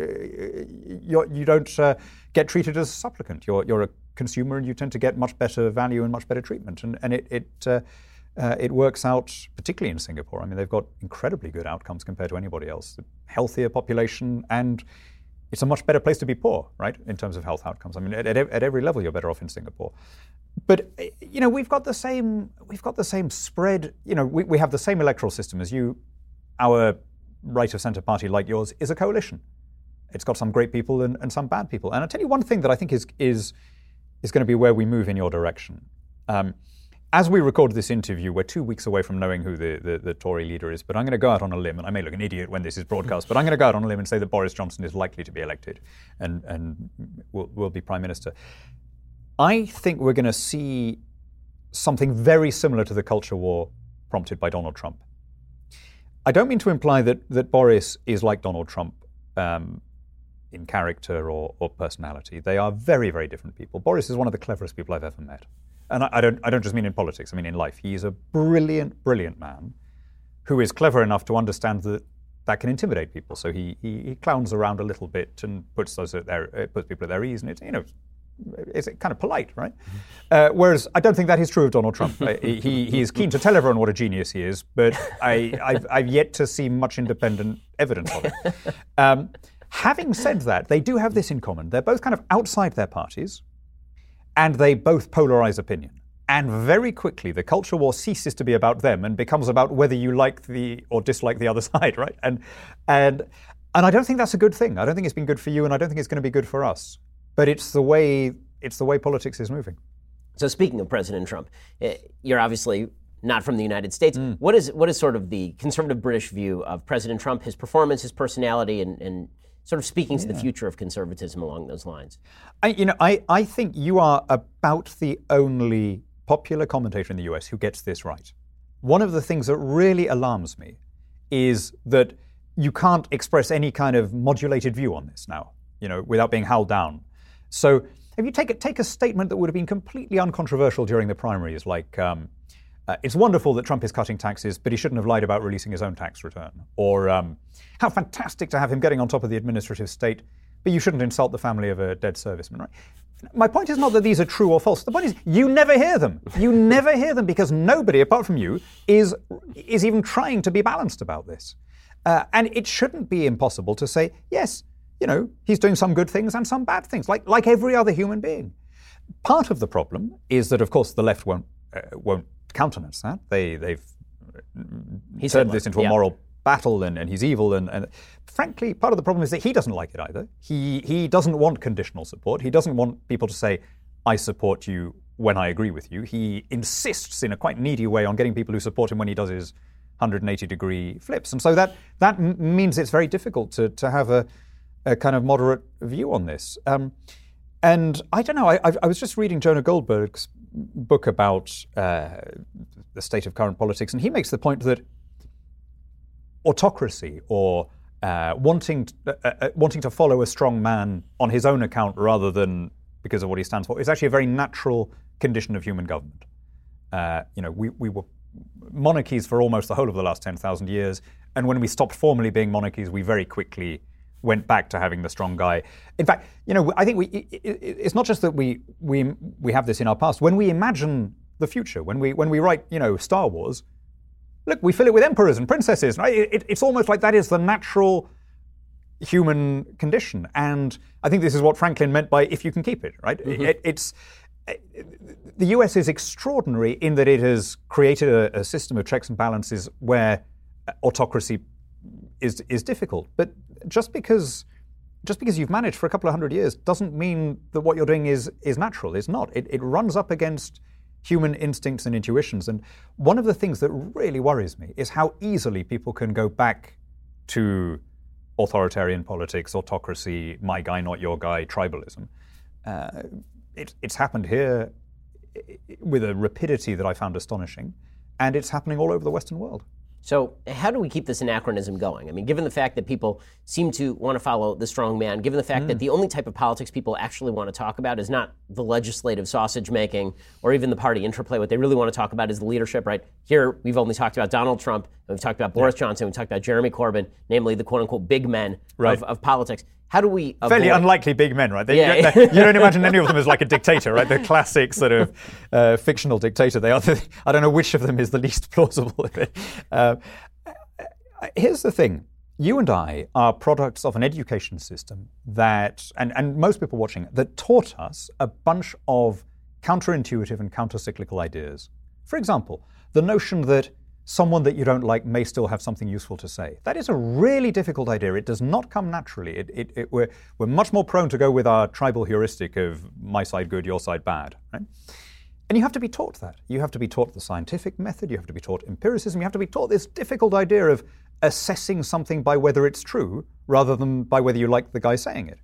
you're you don't uh, get treated as a supplicant. You're you're a consumer, and you tend to get much better value and much better treatment, and and it it. Uh, uh, it works out, particularly in Singapore. I mean, they've got incredibly good outcomes compared to anybody else. Healthier population, and it's a much better place to be poor, right, in terms of health outcomes. I mean, at, at every level, you're better off in Singapore. But you know, we've got the same we've got the same spread. You know, we, we have the same electoral system as you. Our right of centre party, like yours, is a coalition. It's got some great people and, and some bad people. And I'll tell you one thing that I think is is is going to be where we move in your direction. Um, as we record this interview, we're two weeks away from knowing who the, the, the, Tory leader is, but I'm going to go out on a limb, and I may look an idiot when this is broadcast, but I'm going to go out on a limb and say that Boris Johnson is likely to be elected and, and will, will be Prime Minister. I think we're going to see something very similar to the culture war prompted by Donald Trump. I don't mean to imply that, that Boris is like Donald Trump um, in character or, or personality. They are very, very different people. Boris is one of the cleverest people I've ever met and I, I, don't, I don't just mean in politics, I mean in life. He's a brilliant, brilliant man who is clever enough to understand that that can intimidate people. So he, he, he clowns around a little bit and puts, those at their, uh, puts people at their ease, and it's, you know, it's kind of polite, right? Mm-hmm. Uh, whereas I don't think that is true of Donald Trump. he, he is keen to tell everyone what a genius he is, but I, I've, I've yet to see much independent evidence of it. Um, having said that, they do have this in common. They're both kind of outside their parties and they both polarize opinion. And very quickly, the culture war ceases to be about them and becomes about whether you like the or dislike the other side, right? And and and I don't think that's a good thing. I don't think it's been good for you, and I don't think it's going to be good for us. But it's the way it's the way politics is moving. So, speaking of President Trump, eh, you're obviously not from the United States. Mm. What is what is sort of the conservative British view of President Trump, his performance, his personality, and, and sort of speaking yeah. to the future of conservatism along those lines? I, you know, I, I think you are about the only popular commentator in the US who gets this right. One of the things that really alarms me is that you can't express any kind of modulated view on this now, you know, without being howled down. So if you take a, take a statement that would have been completely uncontroversial during the primaries, like um, uh, it's wonderful that Trump is cutting taxes, but he shouldn't have lied about releasing his own tax return, or um, how fantastic to have him getting on top of the administrative state, but you shouldn't insult the family of a dead serviceman, right? My point is not that these are true or false. The point is you never hear them. You never hear them because nobody, apart from you, is is even trying to be balanced about this. Uh, and it shouldn't be impossible to say, yes, you know, he's doing some good things and some bad things, like, like every other human being. Part of the problem is that, of course, the left won't, uh, won't countenance that. They, they've he turned this into a moral battle and, and he's evil. And, and, frankly, part of the problem is that he doesn't like it either. He, he doesn't want conditional support. He doesn't want people to say, I support you when I agree with you. He insists in a quite needy way on getting people who support him when he does his 180 degree flips. And so that, that m- means it's very difficult to, to have a, a kind of moderate view on this. Um, and I don't know, I, I, was just reading Jonah Goldberg's book about uh, the state of current politics, and he makes the point that autocracy or uh, wanting, uh, uh, wanting to follow a strong man on his own account rather than because of what he stands for is actually a very natural condition of human government. Uh, you know, we, we were monarchies for almost the whole of the last 10,000 years, and when we stopped formally being monarchies, we very quickly went back to having the strong guy. In fact, you know, I think we, it, it's not just that we, we, we have this in our past. When we imagine the future, when we, when we write, you know, Star Wars, look, we fill it with emperors and princesses, right? It, it's almost like that is the natural human condition. And I think this is what Franklin meant by if you can keep it, right? Mm-hmm. It, it's, the US is extraordinary in that it has created a, a system of checks and balances where autocracy is, is difficult. But just because just because you've managed for a couple of hundred years doesn't mean that what you're doing is is natural. It's not. It, it runs up against human instincts and intuitions. And one of the things that really worries me is how easily people can go back to authoritarian politics, autocracy, my guy, not your guy, tribalism. Uh, it, it's happened here with a rapidity that I found astonishing, and it's happening all over the Western world. So, how do we keep this anachronism going? I mean, given the fact that people seem to want to follow the strong man, given the fact mm. that the only type of politics people actually want to talk about is not the legislative sausage making or even the party interplay, what they really want to talk about is the leadership, right? Here, we've only talked about Donald Trump, we've talked about Boris. Johnson, we've talked about Jeremy Corbyn, namely the quote unquote big men right. of, of politics. How do we avoid... fairly unlikely big men, right? They, yeah. you, you, don't imagine any of them as like a dictator, right? The classic sort of uh, fictional dictator. They are. The, I don't know which of them is the least plausible. Uh, here's the thing you and I are products of an education system that, and, and most people watching, that taught us a bunch of counterintuitive and countercyclical ideas. For example, the notion that someone that you don't like may still have something useful to say. That is a really difficult idea. It does not come naturally. It, it, it, we're, we're much more prone to go with our tribal heuristic of my side good, your side bad. Right? And you have to be taught that. You have to be taught the scientific method, you have to be taught empiricism, you have to be taught this difficult idea of assessing something by whether it's true rather than by whether you like the guy saying it.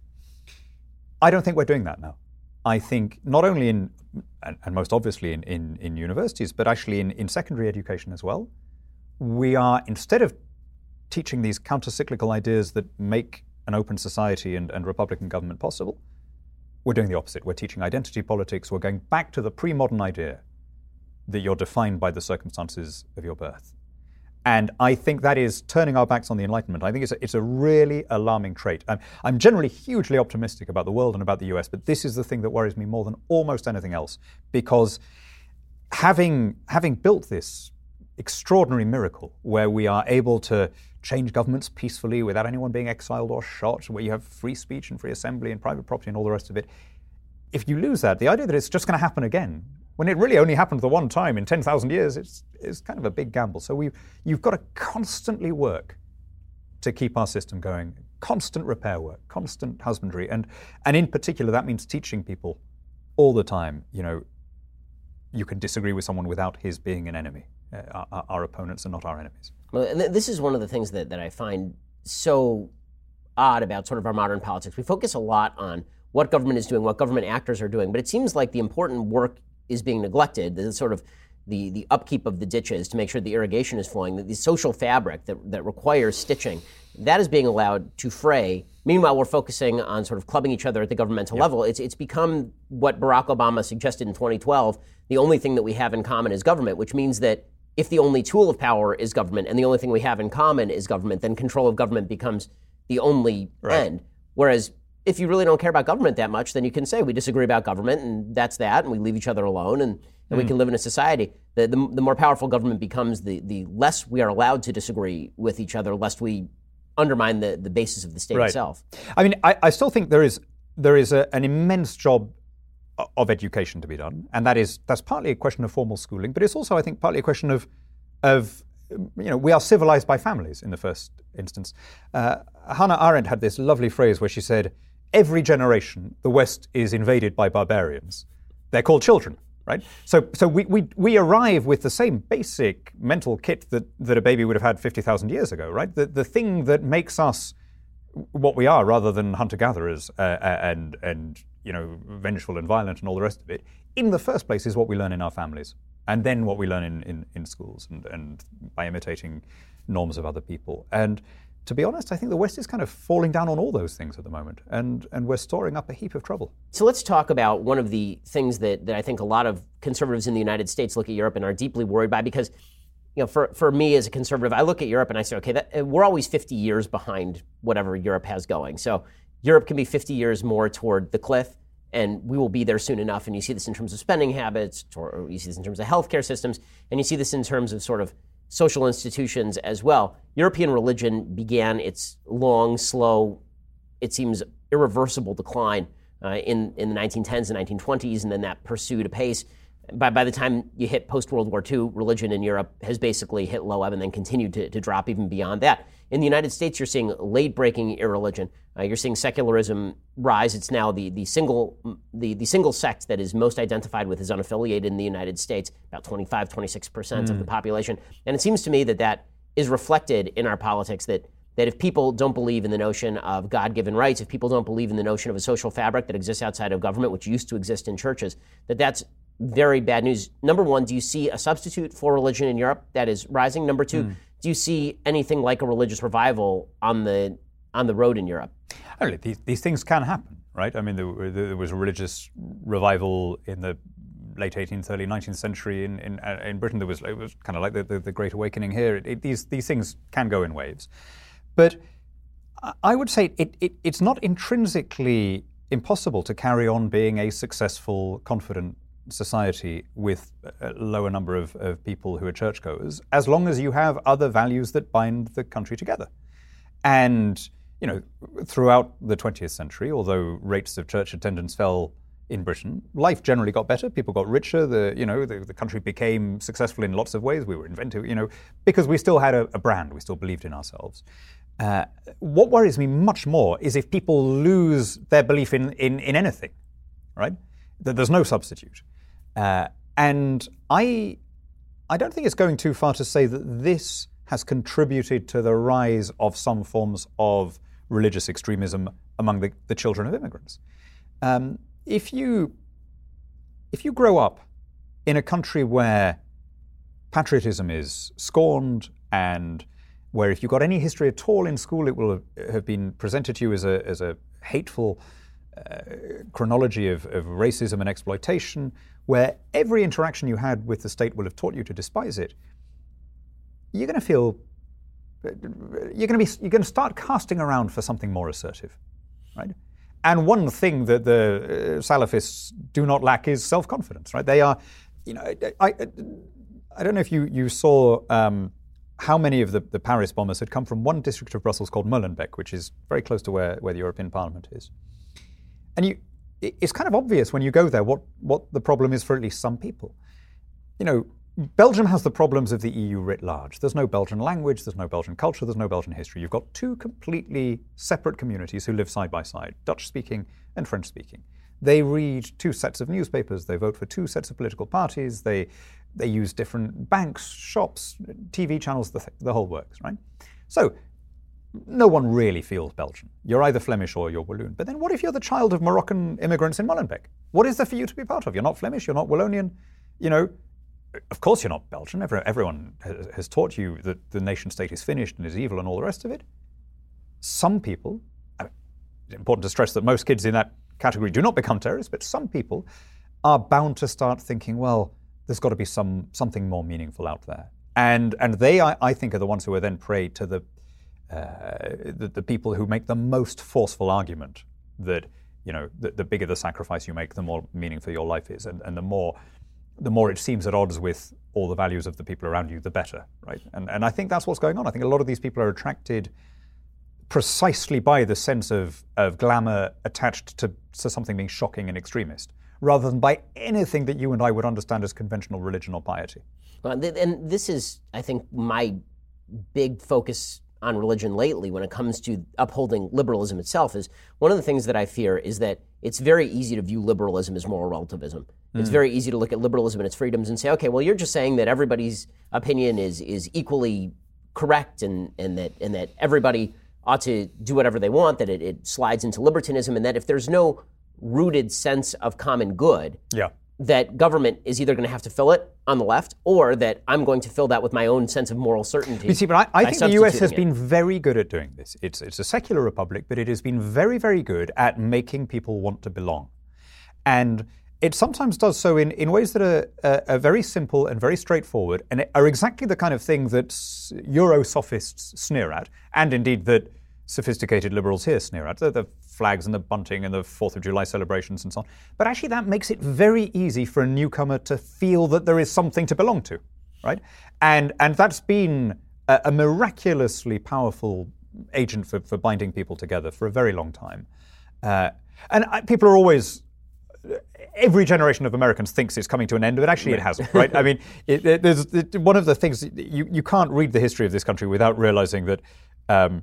I don't think we're doing that now. I think not only in, and, and most obviously in, in, in, universities, but actually in, in secondary education as well, we are, instead of teaching these counter cyclical ideas that make an open society and, and Republican government possible, we're doing the opposite. We're teaching identity politics. We're going back to the pre modern idea that you're defined by the circumstances of your birth. And I think that is turning our backs on the Enlightenment. I think it's a, it's a really alarming trait. I'm, I'm generally hugely optimistic about the world and about the US, but this is the thing that worries me more than almost anything else because having, having built this extraordinary miracle where we are able to change governments peacefully without anyone being exiled or shot, where you have free speech and free assembly and private property and all the rest of it, if you lose that, the idea that it's just going to happen again when it really only happened the one time in 10,000 years, it's, it's kind of a big gamble. So we you've got to constantly work to keep our system going, constant repair work, constant husbandry. And, and in particular, that means teaching people all the time, you know, you can disagree with someone without his being an enemy. Uh, our, our, opponents are not our enemies. Well, and th- this is one of the things that, that I find so odd about sort of our modern politics. We focus a lot on what government is doing, what government actors are doing, but it seems like the important work is being neglected. The sort of the, the upkeep of the ditches to make sure the irrigation is flowing, the, the social fabric that, that requires stitching, that is being allowed to fray. Meanwhile, we're focusing on sort of clubbing each other at the governmental yep. level. It's, it's become what Barack Obama suggested in 2012 the only thing that we have in common is government, which means that if the only tool of power is government and the only thing we have in common is government, then control of government becomes the only right. end. Whereas if you really don't care about government that much, then you can say we disagree about government and that's that, and we leave each other alone and, and mm. we can live in a society. The, the, the, more powerful government becomes, the, the less we are allowed to disagree with each other, lest we undermine the, the basis of the state right. itself. I mean, I, I, still think there is there is a, an immense job of education to be done, and that is that's partly a question of formal schooling, but it's also, I think, partly a question of of you know we are civilized by families in the first instance. Uh, Hannah Arendt had this lovely phrase where she said, "Every generation, the West is invaded by barbarians. They're called children." Right? So, so we, we, we arrive with the same basic mental kit that, that a baby would have had 50,000 years ago, right? The, the thing that makes us what we are rather than hunter-gatherers uh, uh, and, and you know, vengeful and violent and all the rest of it, in the first place is what we learn in our families. And then what we learn in, in, in schools and, and by imitating norms of other people. And to be honest, I think the West is kind of falling down on all those things at the moment, and, and we're storing up a heap of trouble. So let's talk about one of the things that, that I think a lot of conservatives in the United States look at Europe and are deeply worried by because, you know, for, for me as a conservative, I look at Europe and I say, okay, that, uh, we're always 50 years behind whatever Europe has going. So Europe can be 50 years more toward the cliff, and we will be there soon enough. And you see this in terms of spending habits, or you see this in terms of healthcare systems, and you see this in terms of sort of social institutions as well. European religion began its long, slow, it seems irreversible decline uh, in, in the 1910s and 1920s, and then that pursued a pace. By, by the time you hit post World War II, religion in Europe has basically hit low ebb and then continued to, to drop even beyond that. In the United States, you're seeing late breaking irreligion. Uh, you're seeing secularism rise. It's now the, the, single, the, the single sect that is most identified with is unaffiliated in the United States, about 25, 26% mm. of the hmm. population. And it seems to me that that is reflected in our politics that, that if people don't believe in the notion of God given rights, if people don't believe in the notion of a social fabric that exists outside of government, which used to exist in churches, that that's very bad news. Number one, do you see a substitute for religion in Europe that is rising? Number two, mm do you see anything like a religious revival on the on the road in Europe? these, these things can happen, right? I mean, there, there, was a religious revival in the late 18th, early 19th century in in, uh, in Britain. There was it was kind of like the, the, the Great Awakening here. It, it, these these things can go in waves, but I would say it, it, it's not intrinsically impossible to carry on being a successful, confident society with a lower number of, of people who are churchgoers, as long as you have other values that bind the country together. And, you know, throughout the 20th century, although rates of church attendance fell in Britain, life generally got better. People got richer. The you know the, the country became successful in lots of ways. We were inventive, you know, because we still had a, a brand. We still believed in ourselves. Uh, what worries me much more is if people lose their belief in, in, in anything, right? That there's no substitute. Uh, and I, I don't think it's going too far to say that this has contributed to the rise of some forms of religious extremism among the, the children of immigrants. Um, if you if you grow up in a country where patriotism is scorned and where if you got any history at all in school, it will have been presented to you as a, as a hateful chronology of, of racism and exploitation, where every interaction you had with the state will have taught you to despise it, you're going to feel you're going to be you're going to start casting around for something more assertive, right? And one thing that the uh, Salafists do not lack is self-confidence, right? They are, you know, I, I, I don't know if you you saw um, how many of the, the Paris bombers had come from one district of Brussels called Molenbeek, which is very close to where, where the European Parliament is. And you, it's kind of obvious when you go there what, what the problem is for at least some people. You know, Belgium has the problems of the EU writ large. There's no Belgian language, there's no Belgian culture, there's no Belgian history. You've got two completely separate communities who live side by side, Dutch speaking and French speaking. They read two sets of newspapers, they vote for two sets of political parties, they, they use different banks, shops, TV channels, the, the whole works, right? So no one really feels Belgian. You're either Flemish or you're Walloon. But then what if you're the child of Moroccan immigrants in Molenbeek? What is there for you to be part of? You're not Flemish, you're not Wallonian. You know, of course you're not Belgian. everyone has taught you that the nation state is finished and is evil and all the rest of it. Some people, it's important to stress that most kids in that category do not become terrorists, but some people are bound to start thinking, well, there's got to be some something more meaningful out there. And, and they, I, I think, are the ones who are then prey to the Uh, the, the, people who make the most forceful argument that you know the, the, bigger the sacrifice you make, the more meaningful your life is, and, and the more the more it seems at odds with all the values of the people around you, the better, right? And and I think that's what's going on. I think a lot of these people are attracted precisely by the sense of, of glamour attached to, to something being shocking and extremist, rather than by anything that you and I would understand as conventional religion or piety. Well, and this is, I think, my big focus on religion lately when it comes to upholding liberalism itself is one of the things that I fear is that it's very easy to view liberalism as moral relativism. Mm. It's very easy to look at liberalism and its freedoms and say, okay, well, you're just saying that everybody's opinion is is equally correct and, and that and that everybody ought to do whatever they want, that it, it slides into libertinism, and that if there's no rooted sense of common good, yeah that government is either going to have to fill it on the left or that I'm going to fill that with my own sense of moral certainty. You see, but I, I think the US has it. been very good at doing this. It's, it's a secular republic, but it has been very, very good at making people want to belong. And it sometimes does so in, in ways that are, uh, are very simple and very straightforward and are exactly the kind of thing that Euro sophists sneer at, and indeed that sophisticated liberals here sneer at. The, the flags and the bunting and the 4th of July celebrations and so on. But actually, that makes it very easy for a newcomer to feel that there is something to belong to, right? And, and that's been a, a miraculously powerful agent for, for binding people together for a very long time. Uh, and I, people are always every generation of Americans thinks it's coming to an end, but actually it hasn't, right? I mean, it, it, there's it, one of the things you, you can't read the history of this country without realizing that um,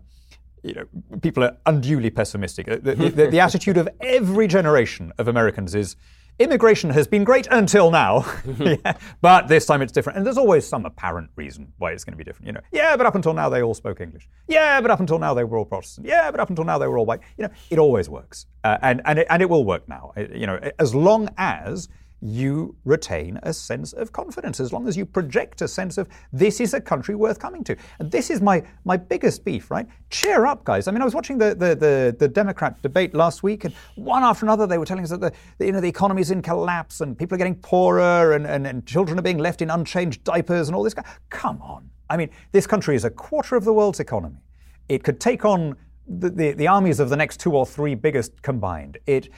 you know, people are unduly pessimistic. The, the, the, attitude of every generation of Americans is immigration has been great until now, yeah, but this time it's different. And there's always some apparent reason why it's going to be different. You know, yeah, but up until now they all spoke English. Yeah, but up until now they were all Protestant. Yeah, but up until now they were all white. You know, it always works, uh, and and it, and it will work now. You know, as long as you retain a sense of confidence as long as you project a sense of this is a country worth coming to. And this is my, my biggest beef, right? Cheer up, guys. I mean, I was watching the, the, the, the Democrat debate last week, and one after another they were telling us that the, you know, the economy is in collapse and people are getting poorer and, and, and children are being left in unchanged diapers and all this. Come on. I mean, this country is a quarter of the world's economy. It could take on the, the, the, armies of the next two or three biggest combined. It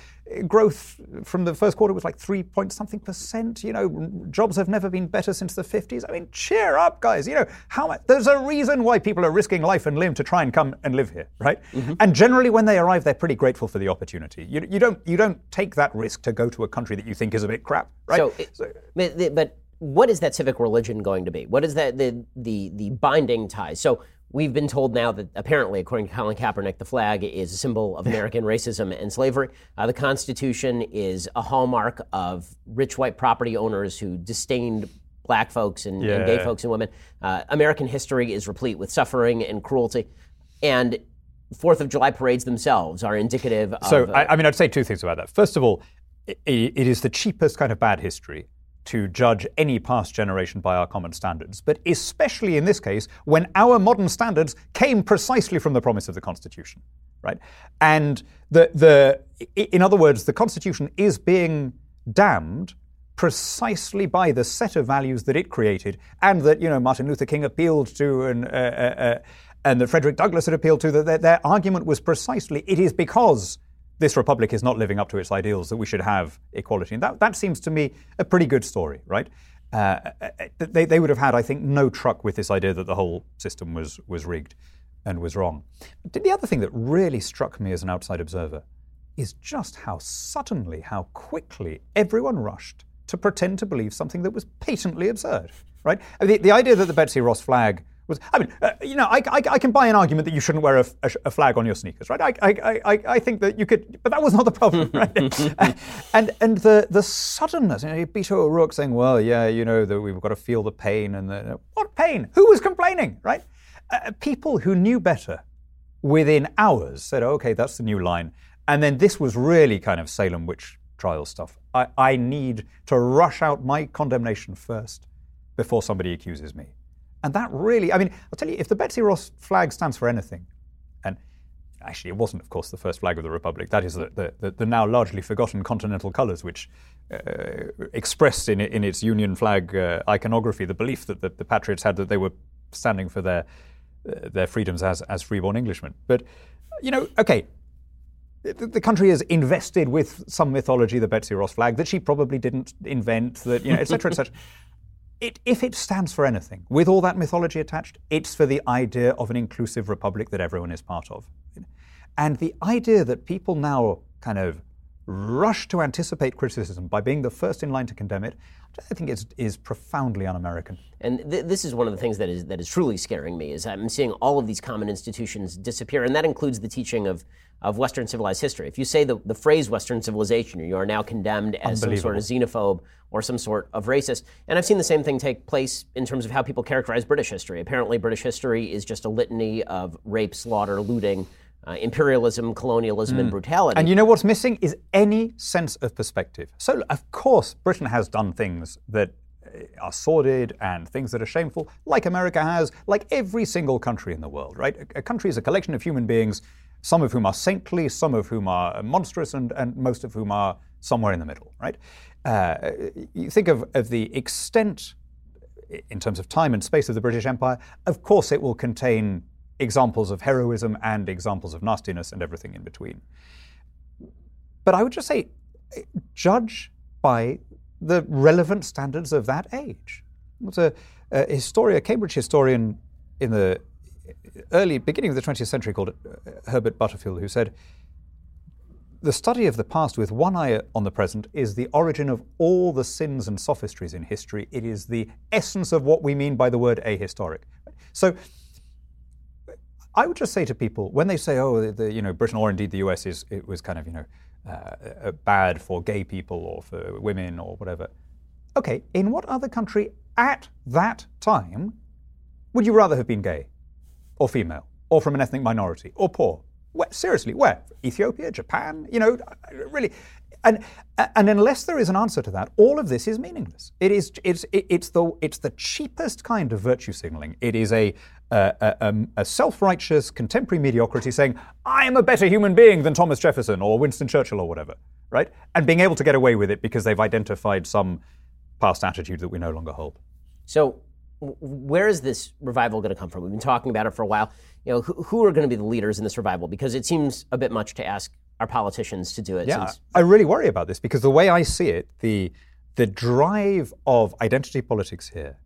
growth from the first quarter was like three point something percent. You know, jobs have never been better since the 50s. I mean, cheer up, guys. You know, how much, there's a reason why people are risking life and limb to try and come and live here, right? Mm-hmm. And generally, when they arrive, they're pretty grateful for the opportunity. You, you don't you don't take that risk to go to a country that you think is a bit crap, right? So, so but what is that civic religion going to be? What is that the the the binding ties? So We've been told now that apparently, according to Colin Kaepernick, the flag is a symbol of American racism and slavery. Uh, the Constitution is a hallmark of rich white property owners who disdained black folks and, yeah. and gay folks and women. Uh, American history is replete with suffering and cruelty. And Fourth of July parades themselves are indicative of. So, I, I mean, I'd say two things about that. First of all, it, it is the cheapest kind of bad history to judge any past generation by our common standards, but especially in this case when our modern standards came precisely from the promise of the Constitution, right? And the, the, in other words, the Constitution is being damned precisely by the set of values that it created and that, you know, Martin Luther King appealed to and, uh, uh, uh and that Frederick Douglass had appealed to, that their, their argument was precisely it is because this republic is not living up to its ideals, that we should have equality. And that, that seems to me a pretty good story, right? Uh, they, they would have had, I think, no truck with this idea that the whole system was, was rigged and was wrong. But the other thing that really struck me as an outside observer is just how suddenly, how quickly everyone rushed to pretend to believe something that was patently absurd, right? I mean, the, the idea that the Betsy Ross flag was, I mean, uh, you know, I, I, I, can buy an argument that you shouldn't wear a, a, a flag on your sneakers, right? I, I, I, I think that you could, but that was not the problem, right? and and the, the suddenness, you know, Beto O'Rourke saying, well, yeah, you know, that we've got to feel the pain. And the, what pain? Who was complaining, right? Uh, people who knew better within hours said, okay, that's the new line. And then this was really kind of Salem witch trial stuff. I, I need to rush out my condemnation first before somebody accuses me. And that really, I mean, I'll tell you, if the Betsy Ross flag stands for anything, and actually it wasn't, of course, the first flag of the Republic, that is the, the, the now largely forgotten continental colours, which uh, expressed in, in its Union flag uh, iconography the belief that the, the, Patriots had that they were standing for their, uh, their freedoms as, as freeborn Englishmen. But, you know, okay, the country is invested with some mythology, the Betsy Ross flag, that she probably didn't invent, that, you know, et cetera, et cetera. It, if it stands for anything, with all that mythology attached, it's for the idea of an inclusive republic that everyone is part of. And the idea that people now kind of rush to anticipate criticism by being the first in line to condemn it, I think is, is profoundly un-American. And th- this is one of the things that is that is truly scaring me is I'm seeing all of these common institutions disappear, and that includes the teaching of of Western civilized history. If you say the, the phrase Western civilization, you are now condemned as some sort of xenophobe or some sort of racist. And I've seen the same thing take place in terms of how people characterize British history. Apparently, British history is just a litany of rape, slaughter, looting, uh, imperialism, colonialism, mm. and brutality. And you know what's missing is any sense of perspective. So, of course, Britain has done things that uh, are sordid and things that are shameful, like America has, like every single country in the world, right? A, a country is a collection of human beings, some of whom are saintly, some of whom are monstrous, and, and most of whom are somewhere in the middle, right? Uh, you think of, of the extent, in terms of time and space, of the British Empire, of course it will contain examples of heroism and examples of nastiness and everything in between. But I would just say, judge by the relevant standards of that age. There's a, a historian, a Cambridge historian in the early beginning of the 20th century called uh, Herbert Butterfield, who said, the study of the past with one eye on the present is the origin of all the sins and sophistries in history. It is the essence of what we mean by the word ahistoric. So I would just say to people when they say, "Oh, the, the, you know, Britain or indeed the US is it was kind of you know uh, uh, bad for gay people or for women or whatever." Okay, in what other country at that time would you rather have been gay, or female, or from an ethnic minority, or poor? Where, seriously, where? Ethiopia, Japan? You know, really. And, and unless there is an answer to that, all of this is meaningless. It is, it's, it's, the, it's the cheapest kind of virtue signaling. It is a, a, a, um, a self righteous contemporary mediocrity saying, I am a better human being than Thomas Jefferson or Winston Churchill or whatever, right? And being able to get away with it because they've identified some past attitude that we no longer hold. So, where is this revival going to come from? We've been talking about it for a while. You know, who, who are going to be the leaders in this revival? Because it seems a bit much to ask our politicians to do it. Yeah, I really worry about this because the way I see it, the the drive of identity politics here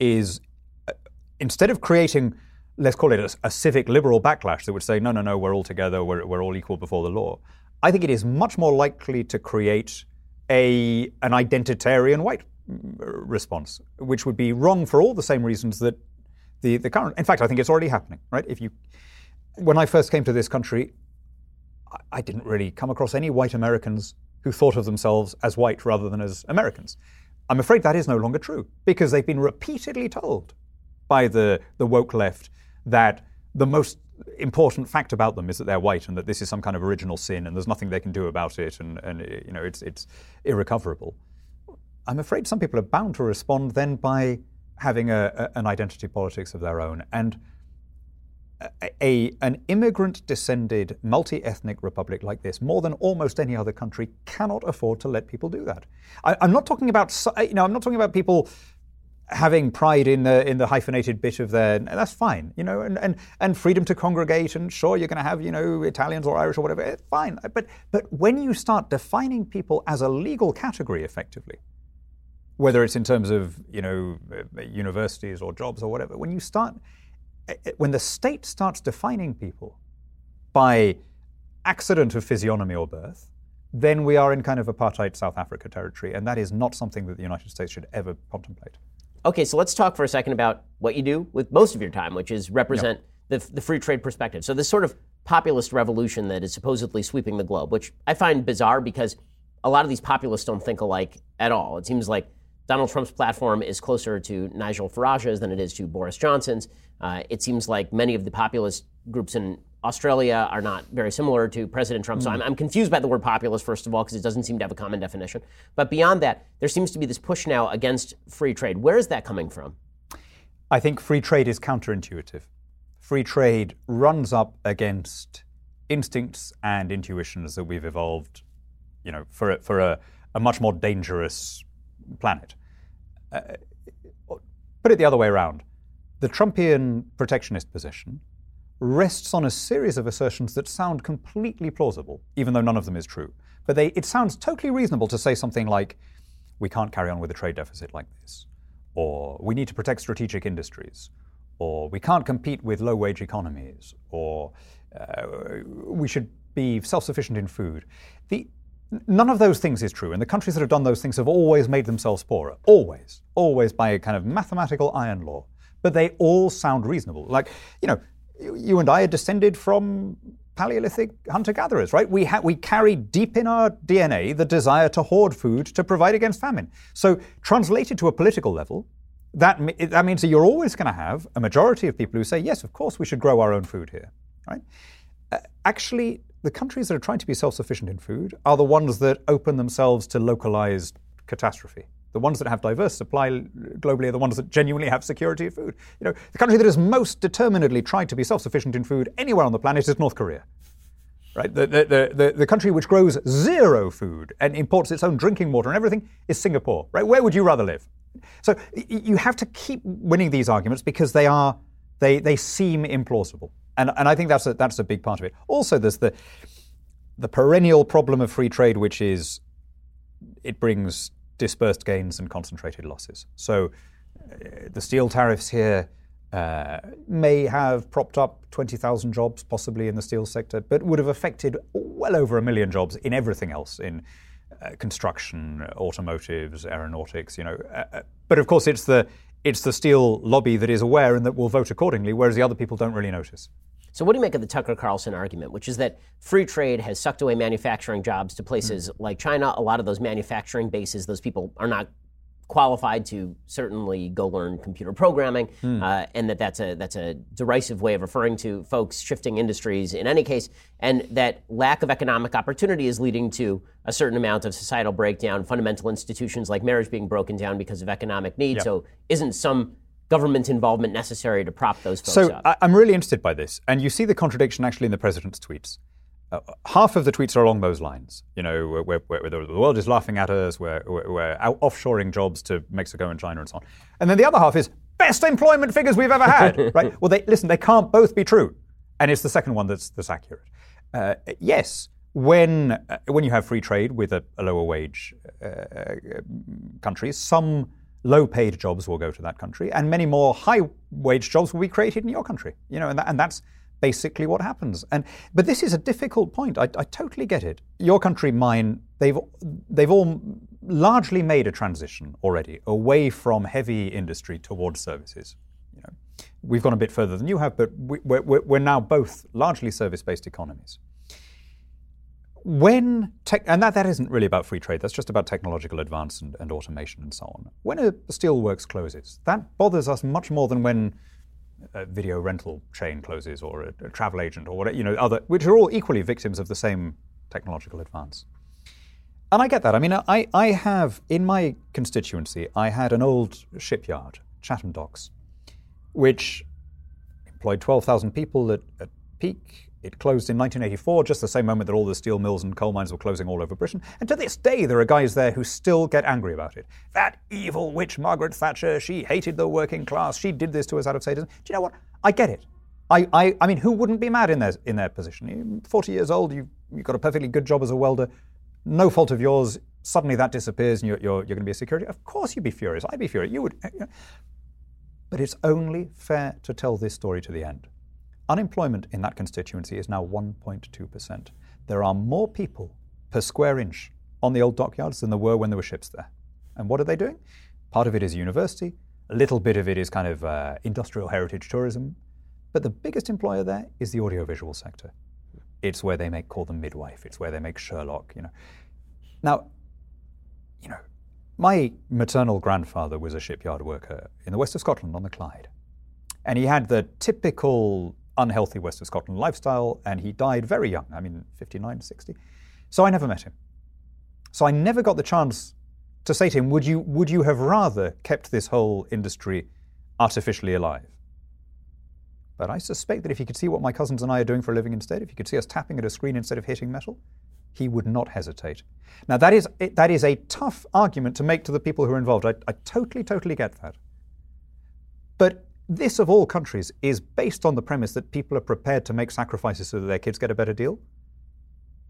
is instead of creating, let's call it a, a, civic liberal backlash that would say, no, no, no, we're all together, we're, we're all equal before the law. I think it is much more likely to create a an identitarian white mm, response, which would be wrong for all the same reasons that the, the current. In fact, I think it's already happening. Right? If you, when I first came to this country, I didn't really come across any white Americans who thought of themselves as white rather than as Americans. I'm afraid that is no longer true because they've been repeatedly told by the, the woke left that the most important fact about them is that they're white and that this is some kind of original sin and there's nothing they can do about it and, and you know it's, it's irrecoverable. I'm afraid some people are bound to respond then by having a, a, an identity politics of their own. And a, an immigrant descended multi ethnic republic like this, more than almost any other country, cannot afford to let people do that. I, am not talking about, you know, I'm not talking about people having pride in the in the hyphenated bit of their that's fine you know and, and and freedom to congregate and sure you're going to have you know Italians or Irish or whatever it's fine but but when you start defining people as a legal category effectively whether it's in terms of you know eh, universities or jobs or whatever when you start eh, when the state starts defining people by accident of physiognomy or birth, then we are in kind of apartheid South Africa territory, and that is not something that the United States should ever contemplate. Okay, so let's talk for a second about what you do with most of your time, which is represent the, the free trade perspective. So, this sort of populist revolution that is supposedly sweeping the globe, which I find bizarre because a lot of these populists don't think alike at all. It seems like Donald Trump's platform is closer to Nigel Farage's than it is to Boris Johnson's. Uh, it seems like many of the populist groups in Australia are not very similar to President Trump. Mm. So I'm, I'm, confused by the word populist, first of all, because it doesn't seem to have a common definition. But beyond that, there seems to be this push now against free trade. Where is that coming from? I think free trade is counterintuitive. Free trade runs up against instincts and intuitions that we've evolved, you know, for a, for a, a much more dangerous planet. Uh, put it the other way around. The Trumpian protectionist position rests on a series of assertions that sound completely plausible, even though none of them is true. But they, it sounds totally reasonable to say something like, we can't carry on with a trade deficit like this, or we need to protect strategic industries, or we can't compete with low wage economies, or uh, we should be self sufficient in food. The, none of those things is true, and the countries that have done those things have always made themselves poorer. Always. Always by a kind of mathematical iron law. But they all sound reasonable. Like, you know, you and I are descended from Paleolithic hunter gatherers, right? We, ha- we carry deep in our DNA the desire to hoard food to provide against famine. So, translated to a political level, that, that means that you're always going to have a majority of people who say, yes, of course, we should grow our own food here, right? Uh, actually, the countries that are trying to be self sufficient in food are the ones that open themselves to localized catastrophe. The ones that have diverse supply globally are the ones that genuinely have security of food. You know, the country that has most determinedly tried to be self-sufficient in food anywhere on the planet is North Korea. Right? The, the, the, the, country which grows zero food and imports its own drinking water and everything is Singapore. Right? Where would you rather live? So you have to keep winning these arguments because they are they, they seem implausible. And, and I think that's a, that's a big part of it. Also, there's the, the perennial problem of free trade, which is it brings dispersed gains and concentrated losses. So uh, the steel tariffs here uh, may have propped up 20,000 jobs possibly in the steel sector, but would have affected well over a million jobs in everything else in uh, construction, automotives, aeronautics, you know. Uh, uh, but of course it's the it's the steel lobby that is aware and that will vote accordingly, whereas the other people don't really notice. So, what do you make of the Tucker Carlson argument, which is that free trade has sucked away manufacturing jobs to places mm. like China? A lot of those manufacturing bases, those people are not qualified to certainly go learn computer programming, mm. uh, and that that's a that's a derisive way of referring to folks shifting industries in any case, and that lack of economic opportunity is leading to a certain amount of societal breakdown, fundamental institutions like marriage being broken down because of economic need. Yep. So, isn't some government involvement necessary to prop those folks so up. So I'm really interested by this, and you see the contradiction actually in the president's tweets. Uh, half of the tweets are along those lines. You know, where, where, where the world is laughing at us, we're, we're offshoring jobs to Mexico and China and so on. And then the other half is best employment figures we've ever had, right? Well, they, listen, they can't both be true. And it's the second one that's, that's accurate. Uh, yes, when, uh, when you have free trade with a, a lower wage uh, countries, some low paid jobs will go to that country, and many more high wage jobs will be created in your country. You know, and, that, and that's basically what happens. And but this is a difficult point. I, I, totally get it. Your country, mine, they've they've all largely made a transition already away from heavy industry towards services. You know, we've gone a bit further than you have, but we, we're, we're now both largely service-based economies when tech, and that, that isn't really about free trade, that's just about technological advance and, and automation and so on. When a steelworks closes, that bothers us much more than when a video rental chain closes or a, a travel agent or whatever, you know, other, which are all equally victims of the same technological advance. And I get that. I mean, I, I have, in my constituency, I had an old shipyard, Chatham Docks, which employed 12,000 people at, at peak it closed in 1984, just the same moment that all the steel mills and coal mines were closing all over Britain. And to this day, there are guys there who still get angry about it. That evil witch, Margaret Thatcher, she hated the working class. She did this to us out of sadism. Do you know what? I get it. I, I, I mean, who wouldn't be mad in their, in their position? You're 40 years old, you've, you've got a perfectly good job as a welder, no fault of yours. Suddenly that disappears and you're, you're, you're going to be a security. Of course you'd be furious. I'd be furious. You would. Eh, eh. But it's only fair to tell this story to the end. Unemployment in that constituency is now 1.2%. There are more people per square inch on the old dockyards than there were when there were ships there. And what are they doing? Part of it is university, A little bit of it is kind of uh, industrial heritage tourism. But the biggest employer there is the audiovisual sector. It's where they make Call the Midwife. It's where they make Sherlock. You know. Now, you know, my maternal grandfather was a shipyard worker in the west of Scotland on the Clyde, and he had the typical unhealthy west of Scotland lifestyle, and he died very young. I mean, 59, 60. So I never met him. So I never got the chance to say to him, "Would you would you have rather kept this whole industry artificially alive?" But I suspect that if he could see what my cousins and I are doing for a living instead, if he could see us tapping at a screen instead of hitting metal, he would not hesitate. Now, that is, that is a tough argument to make to the people who are involved. I, I totally, totally get that. But this, of all countries, is based on the premise that people are prepared to make sacrifices so that their kids get a better deal.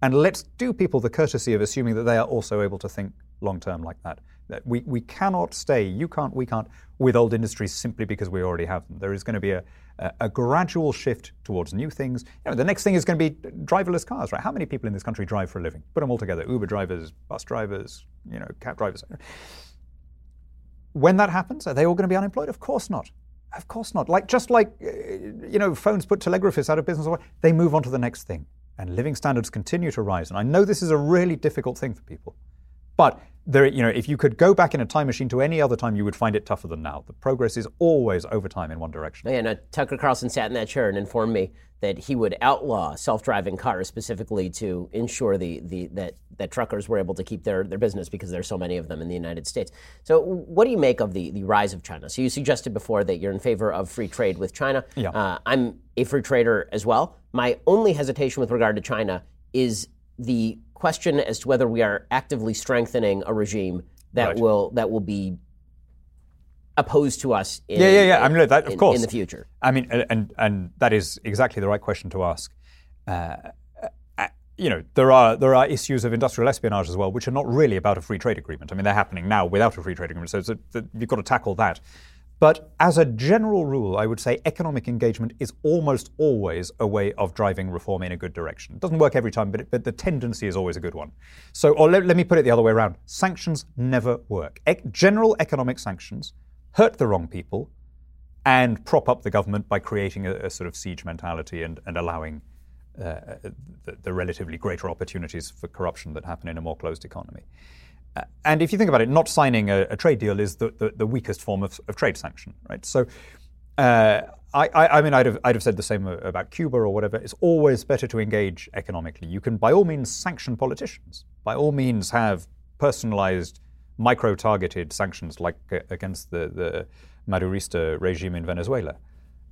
And let's do people the courtesy of assuming that they are also able to think long term like that. that we, we cannot stay, you can't, we can't, with old industries simply because we already have them. There is going to be a, a, a gradual shift towards new things. You know, the next thing is going to be driverless cars, right? How many people in this country drive for a living? Put them all together Uber drivers, bus drivers, you know, cab drivers. When that happens, are they all going to be unemployed? Of course not. Of course not. Like just like uh, you know, phones put telegraphists out of business, they move on to the next thing, and living standards continue to rise. And I know this is a really difficult thing for people, but there, you know, if you could go back in a time machine to any other time, you would find it tougher than now. The progress is always over time in one direction. Yeah, no, Tucker Carlson sat in that chair and informed me that he would outlaw self-driving cars specifically to ensure the, the that that truckers were able to keep their, their business because there's so many of them in the United States. So, what do you make of the, the rise of China? So, you suggested before that you're in favor of free trade with China. Yeah. Uh, I'm a free trader as well. My only hesitation with regard to China is the question as to whether we are actively strengthening a regime that right. will that will be opposed to us. In, yeah, yeah, yeah. In, I mean, that, of in, course, in the future. I mean, and and that is exactly the right question to ask. Uh, uh, you know, there are there are issues of industrial espionage as well, which are not really about a free trade agreement. I mean, they're happening now without a free trade agreement, so a, you've got to tackle that. But as a general rule, I would say economic engagement is almost always a way of driving reform in a good direction. It doesn't work every time, but, it, but the tendency is always a good one. So, or let, let me put it the other way around sanctions never work. E- general economic sanctions hurt the wrong people and prop up the government by creating a, a sort of siege mentality and, and allowing uh, the, the relatively greater opportunities for corruption that happen in a more closed economy. And if you think about it, not signing a, a trade deal is the, the, the, weakest form of, of trade sanction, right? So, uh, I, I, mean, I'd have, I'd have said the same about Cuba or whatever. It's always better to engage economically. You can, by all means, sanction politicians. By all means, have personalized, micro targeted sanctions like uh, against the, the Madurista regime in Venezuela.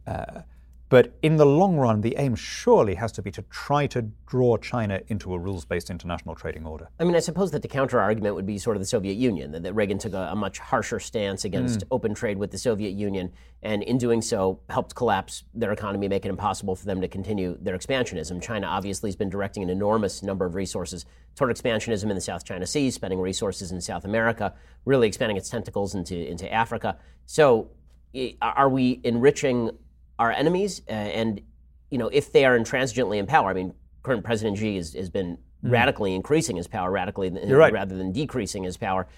Uh, but in the long run, the aim surely has to be to try to draw China into a rules based international trading order. I mean, I suppose that the counter argument would be sort of the Soviet Union, that, that Reagan took a, a, much harsher stance against mm. open trade with the Soviet Union, and in doing so, helped collapse their economy, make it impossible for them to continue their expansionism. China obviously has been directing an enormous number of resources toward expansionism in the South China Sea, spending resources in South America, really expanding its tentacles into, into Africa. So, are we enriching our enemies, uh, and you know if they are intransigently in power. I mean, current President Xi has, has been mm. radically increasing his power, radically right. rather than decreasing his power.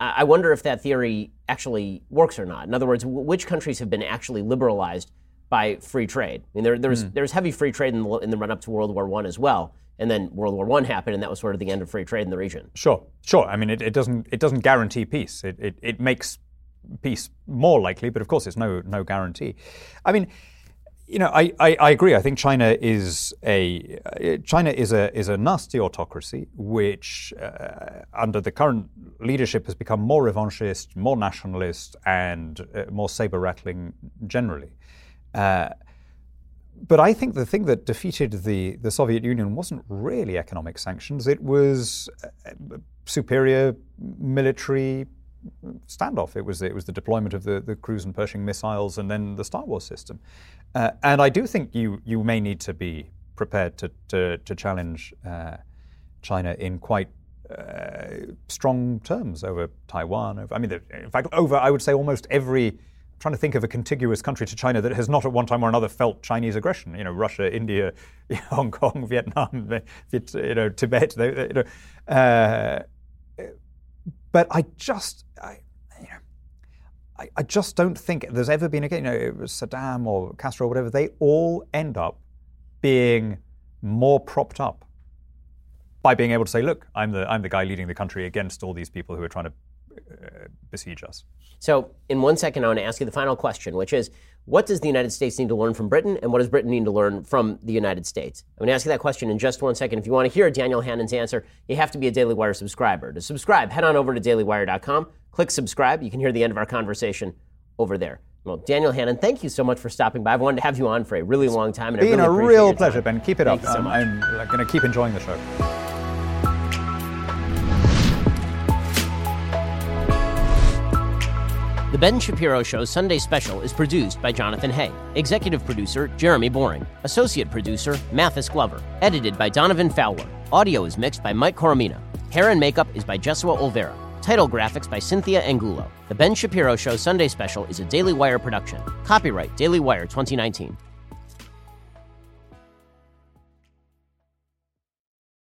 I wonder if that theory actually works or not. In other words, which countries have been actually liberalized by free trade? I mean, there, there's mm. there's heavy free trade in the, in the run up to World War One as well, and then World War One happened, and that was sort of the end of free trade in the region. Sure, sure. I mean, it, it doesn't it doesn't guarantee peace. It, it it makes peace more likely, but of course, it's no no guarantee. I mean, you know, I, I, I, agree. I think China is a China is a is a nasty autocracy, which uh, under the current leadership has become more revanchist, more nationalist, and uh, more saber rattling generally. Uh, but I think the thing that defeated the, the Soviet Union wasn't really economic sanctions; it was uh, superior military standoff. It was it was the deployment of the, the cruise and Pershing missiles, and then the Star Wars system. Uh, and I do think you you may need to be prepared to to, to challenge uh, China in quite uh, strong terms over Taiwan. Over, I mean, in fact, over I would say almost every. I'm trying to think of a contiguous country to China that has not at one time or another felt Chinese aggression. You know, Russia, India, Hong Kong, Vietnam, you know, Tibet. You know, uh, but I just, I, you know, I, I just don't think there's ever been a you know it was Saddam or Castro or whatever. They all end up being more propped up by being able to say, "Look, I'm the I'm the guy leading the country against all these people who are trying to besiege us." So, in one second, I want to ask you the final question, which is what does the United States need to learn from Britain, and what does Britain need to learn from the United States? I'm going to ask you that question in just one second. If you want to hear Daniel Hannan's answer, you have to be a Daily Wire subscriber. To subscribe, head on over to dailywire.com, click subscribe. You can hear the end of our conversation over there. Well, Daniel Hannan, thank you so much for stopping by. I've wanted to have you on for a really long time. And it's Been really a real pleasure, Ben. Keep it up. So I'm going to keep enjoying the show. The Ben Shapiro Show Sunday Special is produced by Jonathan Hay, executive producer Jeremy Boring, associate producer Mathis Glover, edited by Donovan Fowler. Audio is mixed by Mike Coromina. Hair and makeup is by Jesua Olvera. Title graphics by Cynthia Angulo. The Ben Shapiro Show Sunday Special is a Daily Wire production. Copyright Daily Wire 2019.